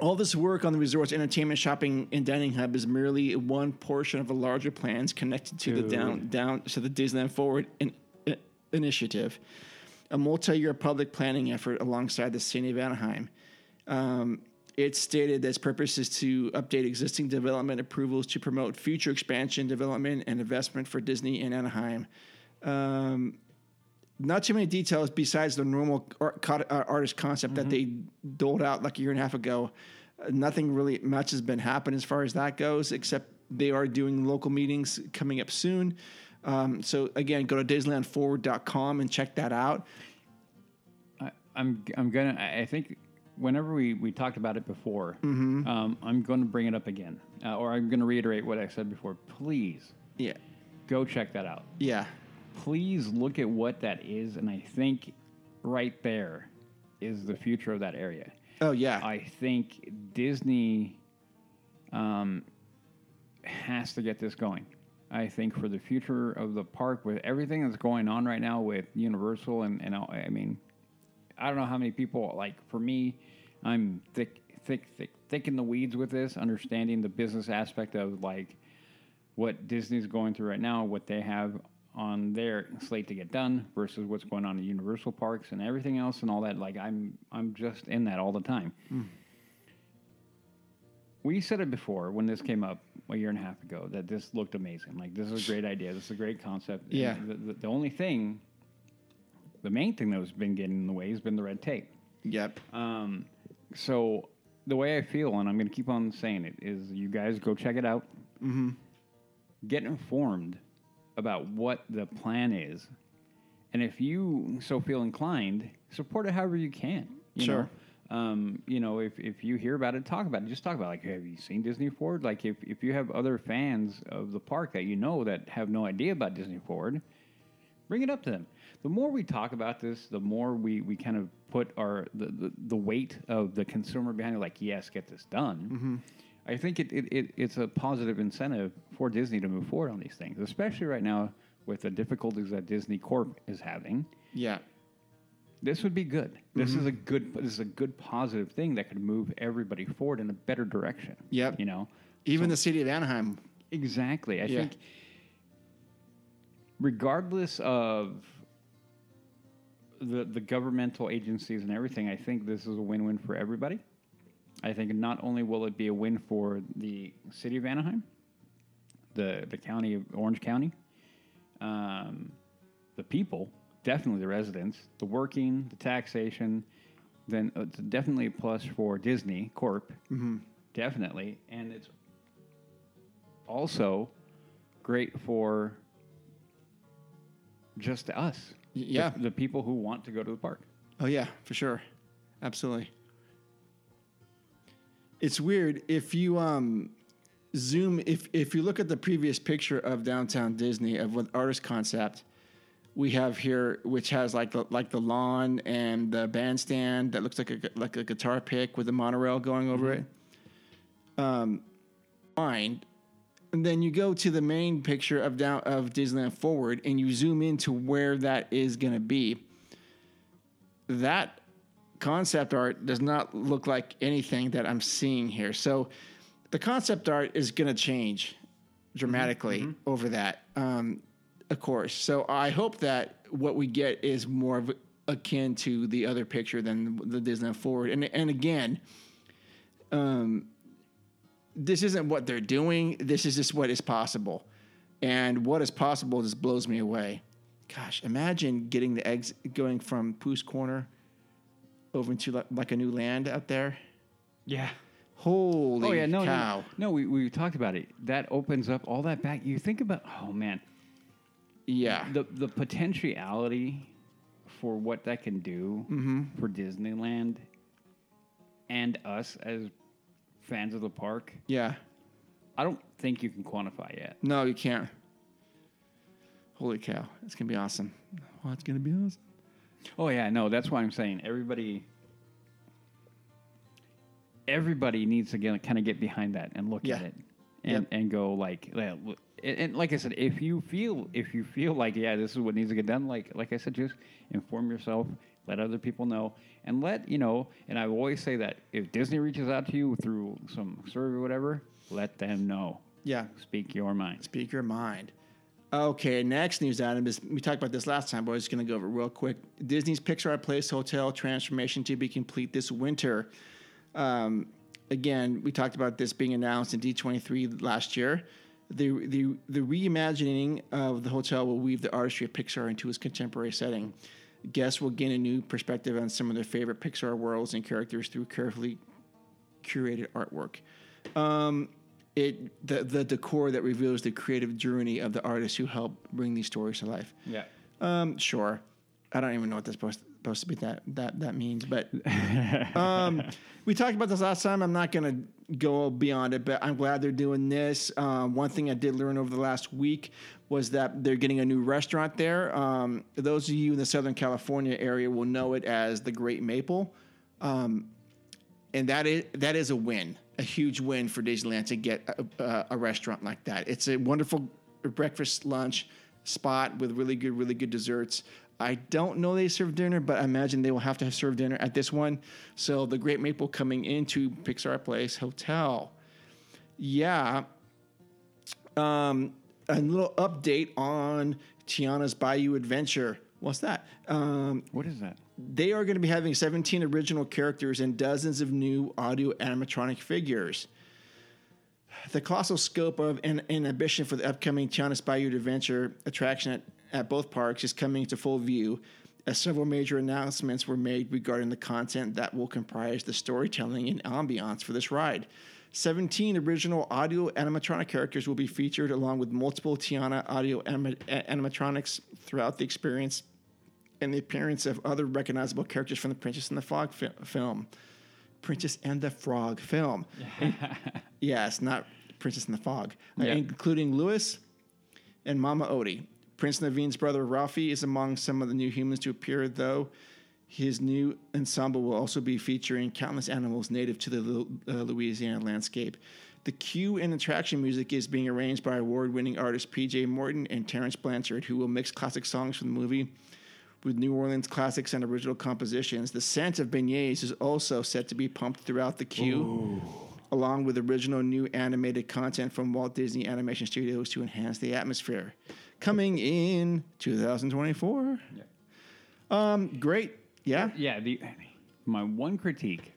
all this work on the resort's entertainment, shopping, and dining hub is merely one portion of a larger plans connected to the down down to the Disneyland Forward in, initiative, a multi-year public planning effort alongside the city of Anaheim. Um, it stated that its purpose is to update existing development approvals to promote future expansion, development, and investment for Disney and Anaheim. Um, not too many details besides the normal art, uh, artist concept that they doled out like a year and a half ago. Uh, nothing really much has been happening as far as that goes, except they are doing local meetings coming up soon. Um, so again, go to DisneylandForward.com and check that out. I, I'm I'm gonna. I think whenever we we talked about it before, um, I'm going to bring it up again, uh, or I'm going to reiterate what I said before. Please Yeah. go check that out. Yeah. Please look at what that is, and I think right there is the future of that area. Oh yeah. I think Disney um, has to get this going. I think for the future of the park, with everything that's going on right now with Universal, and, and I mean, I don't know how many people, like for me, I'm thick, thick, thick, thick in the weeds with this, understanding the business aspect of like what Disney's going through right now, what they have on their slate to get done versus what's going on in Universal parks and everything else and all that. Like I'm, I'm just in that all the time. We said it before when this came up a year and a half ago that this looked amazing. Like this is a great idea. This is a great concept. Yeah. The, the, the only thing, the main thing that has been getting in the way has been the red tape. yep. Um, so the way I feel, and I'm going to keep on saying it, is you guys go check it out. Mm-hmm. Get informed about what the plan is, and if you so feel inclined, support it however you can. You Sure. Know? Um, you know, if, if you hear about it, talk about it. Just talk about it. like, have you seen Disney Forward? Like, if, if you have other fans of the park that you know that have no idea about Disney Forward, bring it up to them. The more we talk about this, the more we, we kind of put our the, the, the weight of the consumer behind it. Like, yes, get this done. Mm-hmm. I think it, it, it it's a positive incentive for Disney to move forward on these things, especially right now with the difficulties that Disney Corp is having. Yeah. This would be good. This mm-hmm. is a good this is a good positive thing that could move everybody forward in a better direction. Yep. You know. Even the city of Anaheim. Exactly. I Yeah. think, regardless of the the governmental agencies and everything, I think this is a win win for everybody. I think not only will it be a win for the city of Anaheim, the the county of Orange County, um, the people, definitely the residents, the working, the taxation, then it's definitely a plus for Disney Corp. Definitely, and it's also great for just us. Yeah. The, the people who want to go to the park. Oh yeah, for sure, absolutely. It's weird if you um, zoom if if you look at the previous picture of downtown Disney of what artist concept we have here, which has like the like the lawn and the bandstand that looks like a like a guitar pick with a monorail going over it. Um, fine. And then you go to the main picture of down of Disneyland Forward, and you zoom into where that is going to be that concept art does not look like anything that I'm seeing here. So the concept art is going to change dramatically over that, um, of course. So I hope that what we get is more of akin to the other picture than the Disneyland Forward. And and again, um, this isn't what they're doing. This is just what is possible, and what is possible just blows me away. Gosh, imagine getting the eggs going from Pooh's Corner over into like, like a new land out there. Yeah. Holy oh yeah, no, no, cow! no. We we talked about it. That opens up all that back. You think about. Oh man, Yeah, the the potentiality for what that can do Mm-hmm. for Disneyland and us as fans of the park. yeah. I don't think you can quantify yet. No, you can't. Holy cow! It's gonna be awesome. Oh, it's gonna be awesome. Oh yeah, no, that's why I'm saying everybody everybody needs to get, kind of get behind that and look Yeah. at it and, Yep. and go like yeah, look- and, and like I said, if you feel if you feel like yeah, this is what needs to get done, like like I said, just inform yourself, let other people know, and let you know. And I always say that if Disney reaches out to you through some survey or whatever, let them know. Yeah, Speak your mind. Speak your mind. Okay, next news item is we talked about this last time, but I was just going to go over real quick. Disney's Pixar Place Hotel transformation to be complete this winter. Um, again, we talked about this being announced in D23 last year. The, the, the reimagining of the hotel will weave the artistry of Pixar into its contemporary setting. Guests will gain a new perspective on some of their favorite Pixar worlds and characters through carefully curated artwork. Um, it the the decor that reveals the creative journey of the artists who help bring these stories to life. Yeah. Um, sure. I don't even know what that's supposed supposed to be that that that means, but [laughs] um, we talked about this last time. I'm not going to go beyond it, but I'm glad they're doing this. Um, one thing I did learn over the last week was that they're getting a new restaurant there. Um, those of you in the Southern California area will know it as the Great Maple, um, and that is that is a win, a huge win for Disneyland to get a, a, a restaurant like that. It's a wonderful breakfast lunch spot with really good, really good desserts. I don't know they serve dinner, but I imagine they will have to serve dinner at this one. So the Great Maple coming into Pixar Place Hotel. Yeah. Um, a little update on Tiana's Bayou Adventure. What's that? Um, What is that? they are going to be having 17 original characters and dozens of new audio animatronic figures. The colossal scope of an ambition for the upcoming Tiana's Bayou Adventure attraction at, at both parks is coming to full view as several major announcements were made regarding the content that will comprise the storytelling and ambiance for this ride. 17 original audio animatronic characters will be featured along with multiple Tiana audio anima- animatronics throughout the experience and the appearance of other recognizable characters from the Princess and the Frog fi- film. Princess and the Frog film. [laughs] yes, not Princess and the Frog, uh, including Louis and Mama Odie. Prince Naveen's brother Rafi is among some of the new humans to appear, though his new ensemble will also be featuring countless animals native to the uh, Louisiana landscape. The cue and attraction music is being arranged by award winning artists PJ Morton and Terence Blanchard, who will mix classic songs from the movie with New Orleans classics and original compositions. The scent of beignets is also set to be pumped throughout the queue, along with original new animated content from Walt Disney Animation Studios to enhance the atmosphere. Coming in 2024. Yeah. Um, great. Yeah. Yeah, the my one critique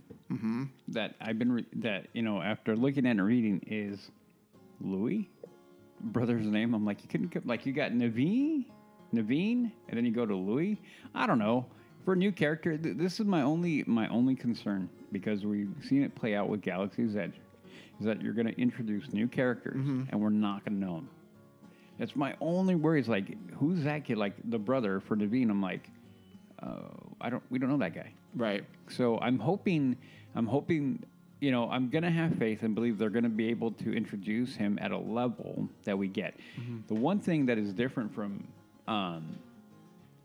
that I've been re- that you know after looking at and reading is Louis, brother's name. I'm like you couldn't like you got Naveen, Naveen, and then you go to Louis. I don't know for a new character. Th- this is my only my only concern because we've seen it play out with Galaxy's Edge. Is that you're going to introduce new characters and we're not going to know them. That's my only worry. Is like who's that kid? Like the brother for Naveen. I'm like, uh, I don't. We don't know that guy. Right. So I'm hoping, I'm hoping, you know, I'm gonna have faith and believe they're gonna be able to introduce him at a level that we get. The one thing that is different from, um,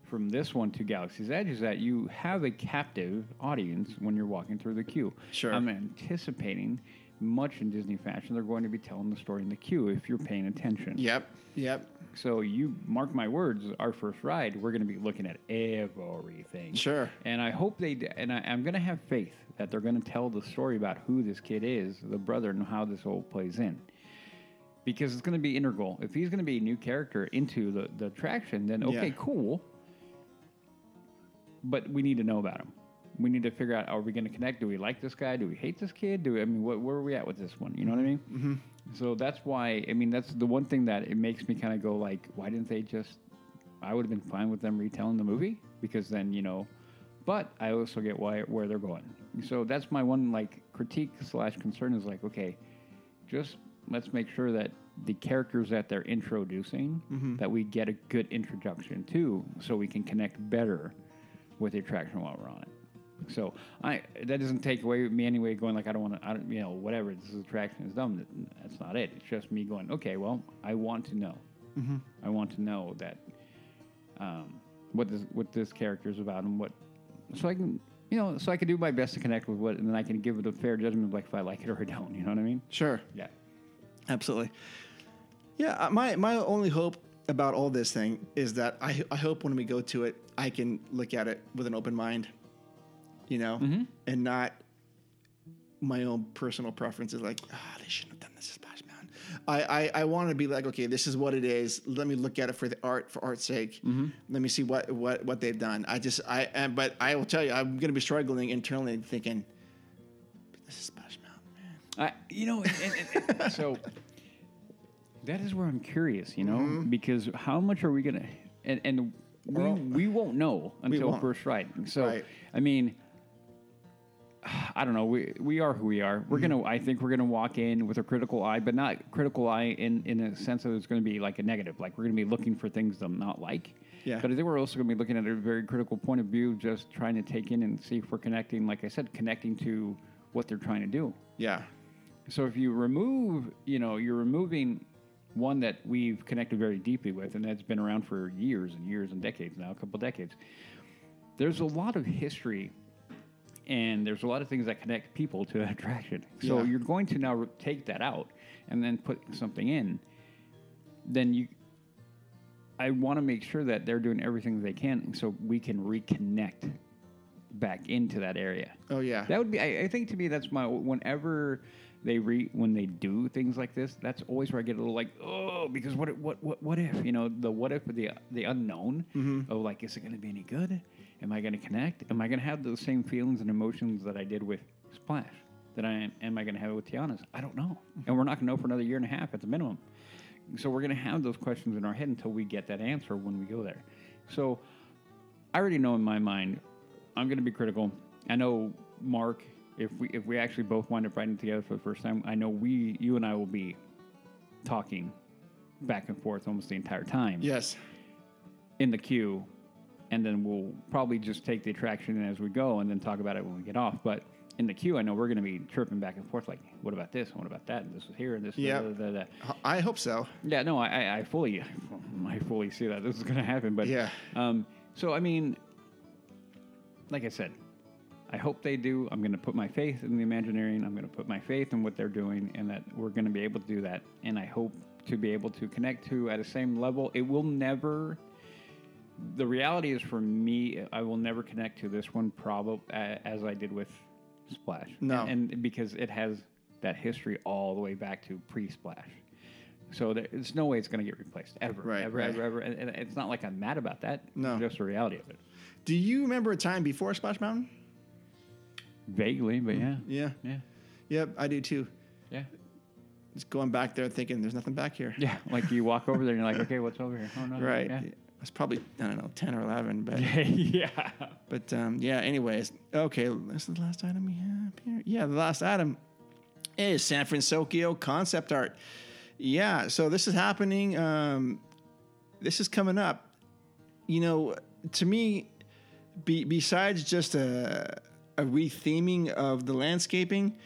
from this one to Galaxy's Edge is that you have a captive audience when you're walking through the queue. Sure. I'm anticipating, much in Disney fashion, they're going to be telling the story in the queue if you're paying attention. Yep. Yep. So you mark my words, our first ride, we're going to be looking at everything. Sure. And I hope they, d- and I, I'm going to have faith that they're going to tell the story about who this kid is, the brother, and how this all plays in. Because it's going to be integral. If he's going to be a new character into the, the attraction, then okay, Yeah. cool. But we need to know about him. We need to figure out: Are we going to connect? Do we like this guy? Do we hate this kid? Do we, I mean, what, where are we at with this one? You know what I mean? Mm-hmm. So that's why. I mean, that's the one thing that it makes me kind of go like, why didn't they just? I would have been fine with them retelling the movie because then you know. But I also get why where they're going. So that's my one like critique slash concern is like, okay, just let's make sure that the characters that they're introducing that we get a good introduction to, so we can connect better with the attraction while we're on it. So I that doesn't take away me anyway. Going like I don't want to, I don't, you know, whatever. This attraction is dumb. That's not it. It's just me going. Okay, well, I want to know. I want to know that um, what this what this character is about and what, so I can you know so I can do my best to connect with what and then I can give it a fair judgment of like if I like it or I don't. You know what I mean? Sure. Yeah. Absolutely. Yeah, uh, my my only hope about all this thing is that I I hope when we go to it, I can look at it with an open mind, you know, mm-hmm. and not my own personal preferences. Like, ah, they shouldn't have done this Splash Mountain. I I, I want to be like, okay, this is what it is. Let me look at it for the art, for art's sake. Mm-hmm. Let me see what what what they've done. I just I and but I will tell you, I'm going to be struggling internally, thinking, this is Splash Mountain, man. I, you know, and, and, and, so [laughs] that is where I'm curious, you know, mm-hmm. because how much are we gonna, and, and we, we won't know until won't. first ride. So, Right. I mean, [sighs] I don't know. We we are who we are. We're Mm-hmm. gonna. I think we're gonna walk in with a critical eye, but not critical eye in in a sense that it's gonna be like a negative. Like we're gonna be looking for things that I'm not like. Yeah. But I think we're also going to be looking at a very critical point of view, just trying to take in and see if we're connecting, like I said, connecting to what they're trying to do. Yeah. So if you remove, you know, you're removing one that we've connected very deeply with, and that's been around for years and years and decades now, a couple decades. There's a lot of history, and there's a lot of things that connect people to that [laughs] attraction. So Yeah. you're going to now take that out and then put something in. Then you, I want to make sure that they're doing everything they can so we can reconnect back into that area. Oh yeah. That would be. I, I think to me, that's my. Whenever they re when they do things like this, that's always where I get a little like, oh, because what if- what what what if you know the what if the the unknown Mm-hmm. of like, is it going to be any good? Am I going to connect? Am I going to have those same feelings and emotions that I did with Splash? That I am, am I going to have it with Tiana's? I don't know, mm-hmm. and we're not going to know for another year and a half at the minimum. So we're going to have those questions in our head until we get that answer when we go there. So I already know in my mind, I'm going to be critical. I know Mark. If we if we actually both wind up writing together for the first time, I know we you and I will be talking back and forth almost the entire time yes. in the queue, and then we'll probably just take the attraction as we go, and then talk about it when we get off. But in the queue, I know we're going to be chirping back and forth like, "What about this? What about that? And this is here, and this." Yeah. da, da, da, da." I hope so. Yeah, no, I, I- I fully, [laughs] I fully see that this is going to happen. But Yeah. um, so I mean, like I said, I hope they do. I'm going to put my faith in the Imagineering. I'm going to put my faith in what they're doing, and that we're going to be able to do that. And I hope to be able to connect to at the same level. It will never. The reality is, for me, I will never connect to this one probably as I did with Splash. No. and, and because it has that history all the way back to pre-Splash. So there, there's no way it's going to get replaced ever, Right, ever, right. ever, ever. And, and it's not like I'm mad about that. No. it's just the reality of it. Do you remember a time before Splash Mountain? Vaguely, but yeah, mm-hmm. Yeah. yeah, Yep, I do too. yeah, Just going back there thinking there's nothing back here. yeah. Like you walk over there and you're like, okay, what's over here? Oh no, Right. Yeah, It's probably I don't know ten or eleven, but [laughs] yeah. but um, yeah. Anyways, okay. This is the last item we have here. Yeah, the last item is San Francisco concept art. Yeah. So this is happening. Um, this is coming up. You know, to me, be, besides just a a retheming of the landscaping,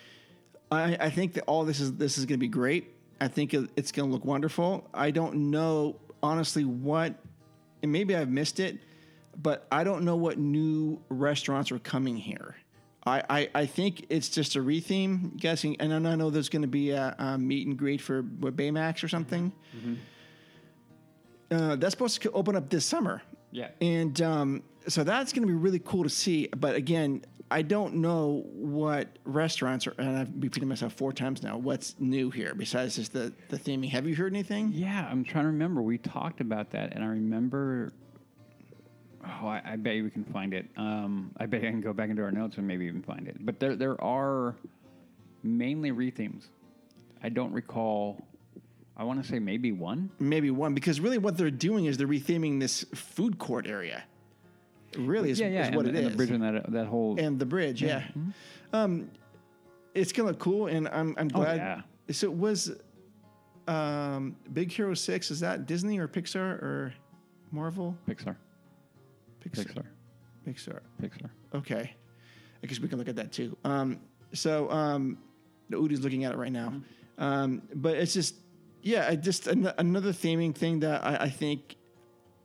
I, I think that all this is this is going to be great. I think it's going to look wonderful. I don't know honestly what, and maybe I've missed it, but I don't know what new restaurants are coming here. I, I, I think it's just a retheme, guessing, and I know there's going to be a, a meet and greet for Baymax or something. Uh, that's supposed to open up this summer. Yeah. And um, so that's going to be really cool to see. But again, I don't know what restaurants are, and I've repeated myself four times now. What's new here besides just the, the theming? Have you heard anything? Yeah, I'm trying to remember. We talked about that, and I remember. Oh, I, I bet you we can find it. Um, I bet I can go back into our notes and maybe even find it. But there, there are mainly rethemes. I don't recall. I want to say maybe one. Maybe one, because really what they're doing is they're retheming this food court area. Really is, yeah, yeah, is what the- it and is. the bridge and that that whole. and the bridge, yeah. Um, it's gonna look cool, and I'm I'm Oh, glad. yeah. So it was um, Big Hero Six. Is that Disney or Pixar or Marvel? Pixar. Pixar. Pixar. Pixar. Okay. I guess we can look at that too. Um, so um, Udi's looking at it right now. Um, but it's just, yeah, I just an- another theming thing that I, I think,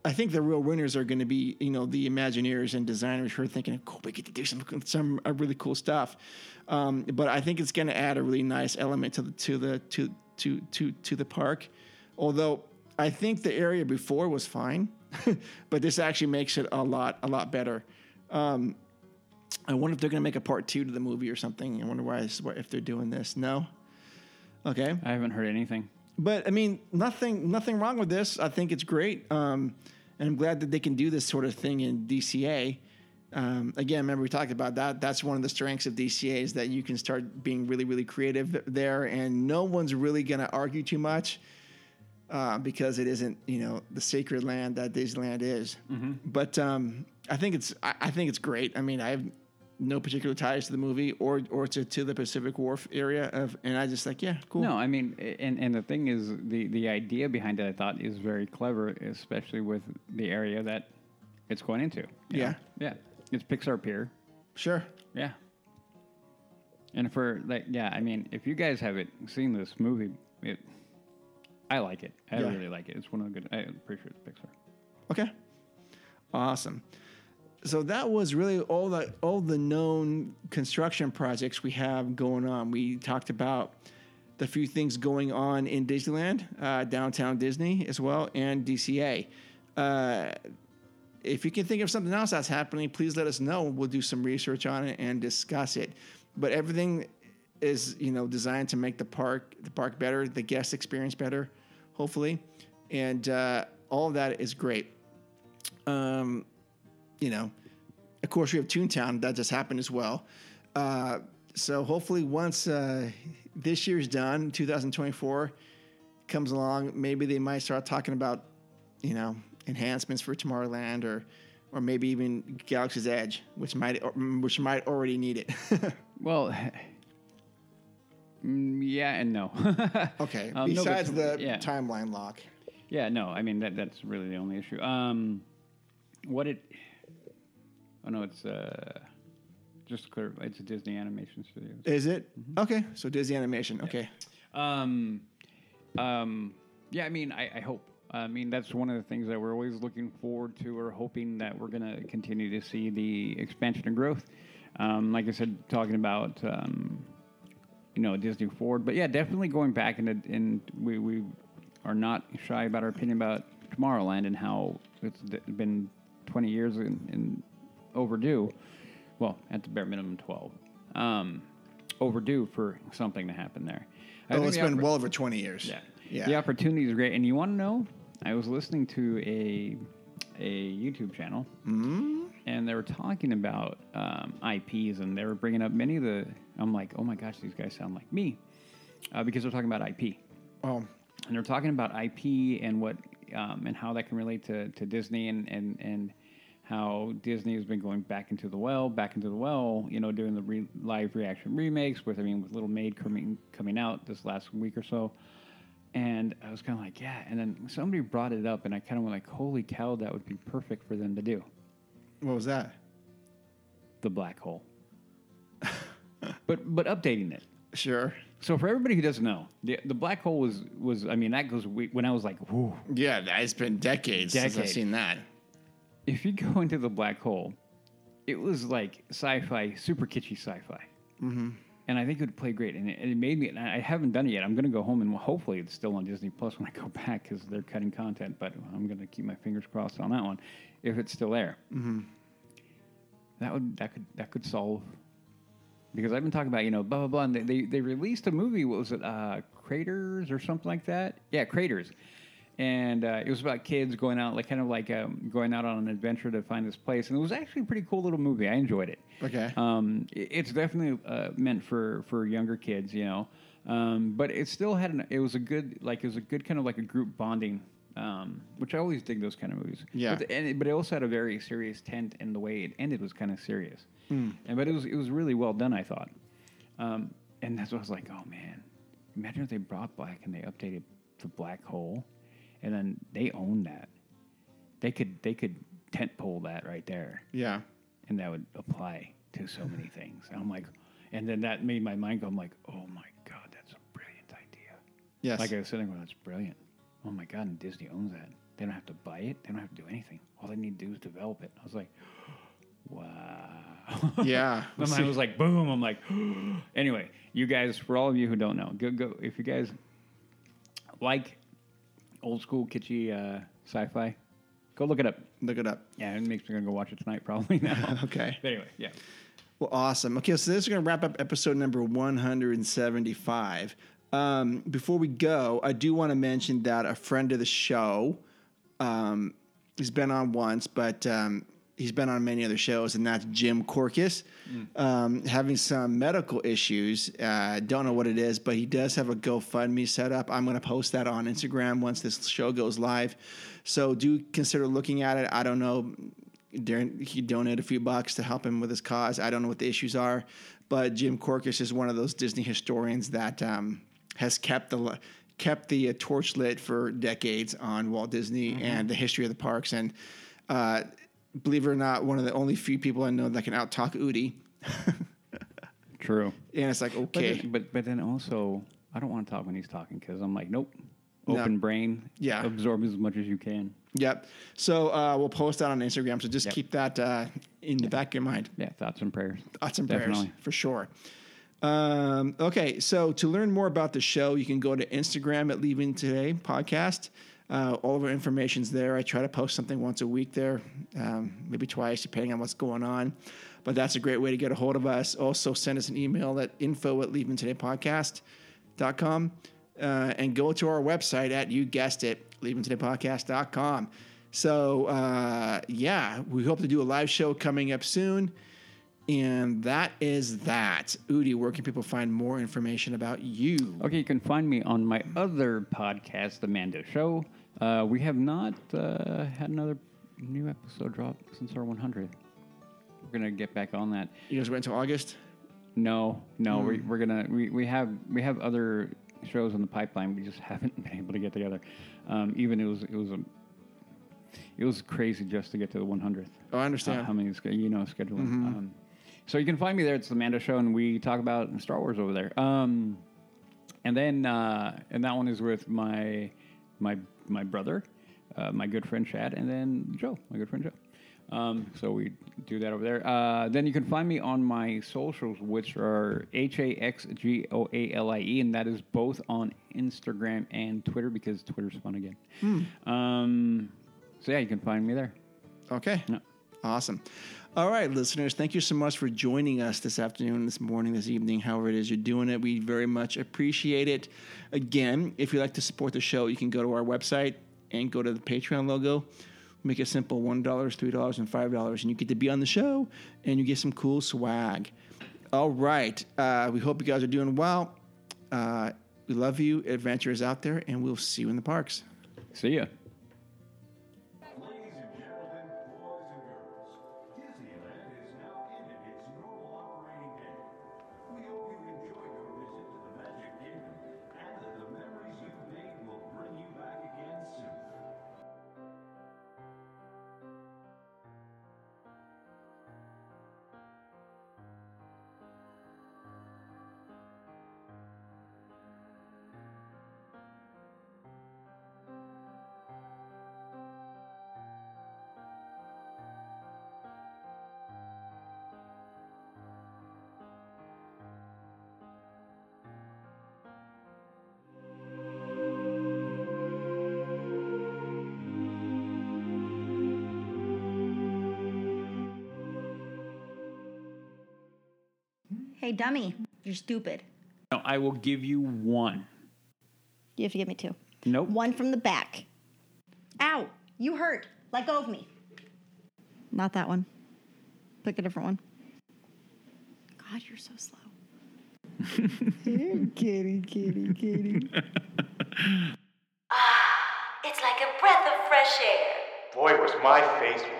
I think the real winners are going to be, you know, the Imagineers and designers who are thinking, cool, we get to do some some uh, really cool stuff. Um, but I think it's going to add a really nice element to the to the to to to to the park. Although I think the area before was fine, [laughs] but this actually makes it a lot a lot better. Um, I wonder if they're going to make a part two to the movie or something. I wonder why if they're doing this. No. Okay, I haven't heard anything. But I mean, nothing nothing wrong with this. I think it's great, um, and I'm glad that they can do this sort of thing in DCA. Um, again, remember we talked about that. That's one of the strengths of DCA is that you can start being really really creative there, and no one's really going to argue too much. Uh, because it isn't, you know, the sacred land that Disneyland is. But um, I think it's, I, I think it's great. I mean, I've no particular ties to the movie or or to, to the Pacific Wharf area of, and I just like, yeah, cool. No, I mean, and and the thing is, the the idea behind it, I thought, is very clever, especially with the area that it's going into. Yeah. know? yeah, it's Pixar Pier. Sure. Yeah. And for like, yeah, I mean, if you guys haven't seen this movie, it, I like it. I Yeah. really like it. It's one of the good. I'm pretty sure it's Pixar. Okay. Awesome. So that was really all the all the known construction projects we have going on. We talked about the few things going on in Disneyland, uh, downtown Disney as well, and DCA. Uh, if you can think of something else that's happening, please let us know. We'll do some research on it and discuss it. But everything is you know designed to make the park the park better, the guest experience better, hopefully, and uh, all of that is great. Um, you know, of course, we have Toontown that just happened as well. Uh, so hopefully, once uh, this year's done, 2024 comes along, maybe they might start talking about, you know, enhancements for Tomorrowland or, or maybe even Galaxy's Edge, which might which might already need it. [laughs] Well, mm, yeah and no. [laughs] okay. Um, no, but Besides the yeah. timeline lock. Yeah, no, I mean that that's really the only issue. Um, what it? Oh no, it's uh, just clear. It's a Disney Animation Studios. Is it Mm-hmm. okay? So Disney Animation. Okay. Um, um, yeah, I mean, I, I hope. I mean, that's one of the things that we're always looking forward to or hoping that we're going to continue to see the expansion and growth. Um, like I said, talking about, um, you know, Disney Forward. But yeah, definitely going back and, and we, we are not shy about our opinion about Tomorrowland and how it's been 20 years in, in overdue. Well, at the bare minimum, 12. Um, overdue for something to happen there. I Well, it's the been oppor- well over 20 years. yeah. Yeah. The opportunity is great. And you want to know? I was listening to a a YouTube channel, Mm-hmm. and they were talking about um, IPs, and they were bringing up many of the. I'm like, oh my gosh, these guys sound like me, uh, because they're talking about IP, Oh, and they're talking about IP and what um, and how that can relate to, to Disney and, and and how Disney has been going back into the well, back into the well, you know, doing the re- live reaction remakes with I mean with Little Maid coming coming out this last week or so. And I was kind of like, yeah. And then somebody brought it up, and I kind of went like, holy cow, that would be perfect for them to do. what was that? The black hole. [laughs] but but updating it. Sure. So for everybody who doesn't know, the, the black hole was was I mean that goes we- when I was like, whoo. Yeah, it's been decades, since I've seen that. If you go into the black hole, it was like sci-fi, super kitschy sci-fi. Mm-hmm. And I think it would play great. And it, and it made me. And I haven't done it yet. I'm going to go home and hopefully it's still on Disney Plus when I go [laughs] back because they're cutting content. But I'm going to keep my fingers crossed on that one, if it's still there. Mm-hmm. That would that could that could solve. Because I've been talking about you know blah blah blah. And they they, they released a movie. What was it? Uh, Craters or something like that. Yeah, Craters. And uh, it was about kids going out, like kind of like um, going out on an adventure to find this place. And it was actually a pretty cool little movie. I enjoyed it. Okay. Um, it's definitely uh, meant for for younger kids, you know. Um, but it still had an. It was a good like it was a good kind of like a group bonding, um, which I always dig those kind of movies. Yeah. But, and it, but it also had a very serious tent, and the way it ended was kind of serious. And but it was it was really well done, I thought. Um, and that's what I was like, oh man, imagine if they brought black and they updated the black hole, and then they own that. They could they could tent pole that right there Yeah. and that would apply to so many [laughs] things. And I'm like, and then that made my mind go. I'm like, oh my god, that's a brilliant idea. Yes. Like I was sitting there, going, that's brilliant. Oh my god, and Disney owns that. They don't have to buy it. They don't have to do anything. All they need to do is develop it. I was like, [gasps] wow. yeah. [laughs] My mind was like, boom. I'm like, [gasps] anyway, you guys, for all of you who don't know, go go. If you guys like old school kitschy uh, sci-fi, go look it up. Look it up. Yeah, it makes me gonna go watch it tonight probably now. [laughs] Okay. But anyway, yeah. Well, awesome. Okay, so this is going to wrap up episode number 175. Um, before we go, I do want to mention that a friend of the show, um, he's been on once, but um, he's been on many other shows, and that's Jim Korkis, um, having some medical issues. Uh, don't know what it is, but he does have a GoFundMe set up. I'm going to post that on Instagram once this show goes live. So do consider looking at it. I don't know Darren, he donated a few bucks to help him with his cause. I don't know what the issues are, but Jim Korkis is one of those Disney historians that um, has kept the kept the uh, torch lit for decades on Walt Disney and the history of the parks. And uh, believe it or not, one of the only few people I know that can out talk Udi. [laughs] True. And it's like, But, okay, then- but but then also, I don't want to talk when he's talking because I'm like, nope. No. Open brain. Yeah. Absorb as much as you can. yep. So uh, we'll post that on Instagram. So just Yep. keep that uh, in the back of your mind. Yeah. Thoughts and prayers. Thoughts and prayers for sure. Um, okay, so to learn more about the show, you can go to Instagram at Leaving Today Podcast. Uh, all of our information's there. I try to post something once a week there, um, maybe twice, depending on what's going on. But that's a great way to get a hold of us. Also, send us an email at info at leavingtodaypodcast.com uh, and go to our website at, you guessed it, leavingtodaypodcast.com. So, uh, yeah, we hope to do a live show coming up soon. And that is that. Udi, where can people find more information about you? Okay, you can find me on my other podcast, The Mando Show. Uh, we have not uh, had another new episode drop since our 100. We're gonna get back on that. You guys wait until August? No, no, we, we're gonna we, we have we have other shows in the pipeline. We just [laughs] haven't been able to get together. Um, even it was it was a it was crazy just to get to the 100th. Oh, I understand. Uh, how many you know scheduling. Um, so you can find me there. It's the Mando Show, and we talk about Star Wars over there. Um, and then uh, and that one is with my my my brother, uh, my good friend Chad, and then Joe, my good friend Joe. Um, so we do that over there. Uh, then you can find me on my socials, which are H A X G O A L I E, and that is both on Instagram and Twitter because Twitter's fun again. Um, so yeah, you can find me there. Okay. Yeah. Awesome. All right, listeners, thank you so much for joining us this afternoon, this morning, this evening, however it is you're doing it. We very much appreciate it. Again, if you'd like to support the show, you can go to our website and go to the Patreon logo. Make it simple $1, $3, and $5, and you get to be on the show and you get some cool swag. All right. Uh, we hope you guys are doing well. Uh, we love you. Adventure is out there, and we'll see you in the parks. See ya. Hey, dummy, you're stupid. No, I will give you one. You have to give me two. Nope. One from the back. Ow! You hurt. Let go of me. Not that one. Pick a different one. God, you're so slow. [laughs] kitty, kitty, kitty. ah, It's like a breath of fresh air. Boy, was my face red.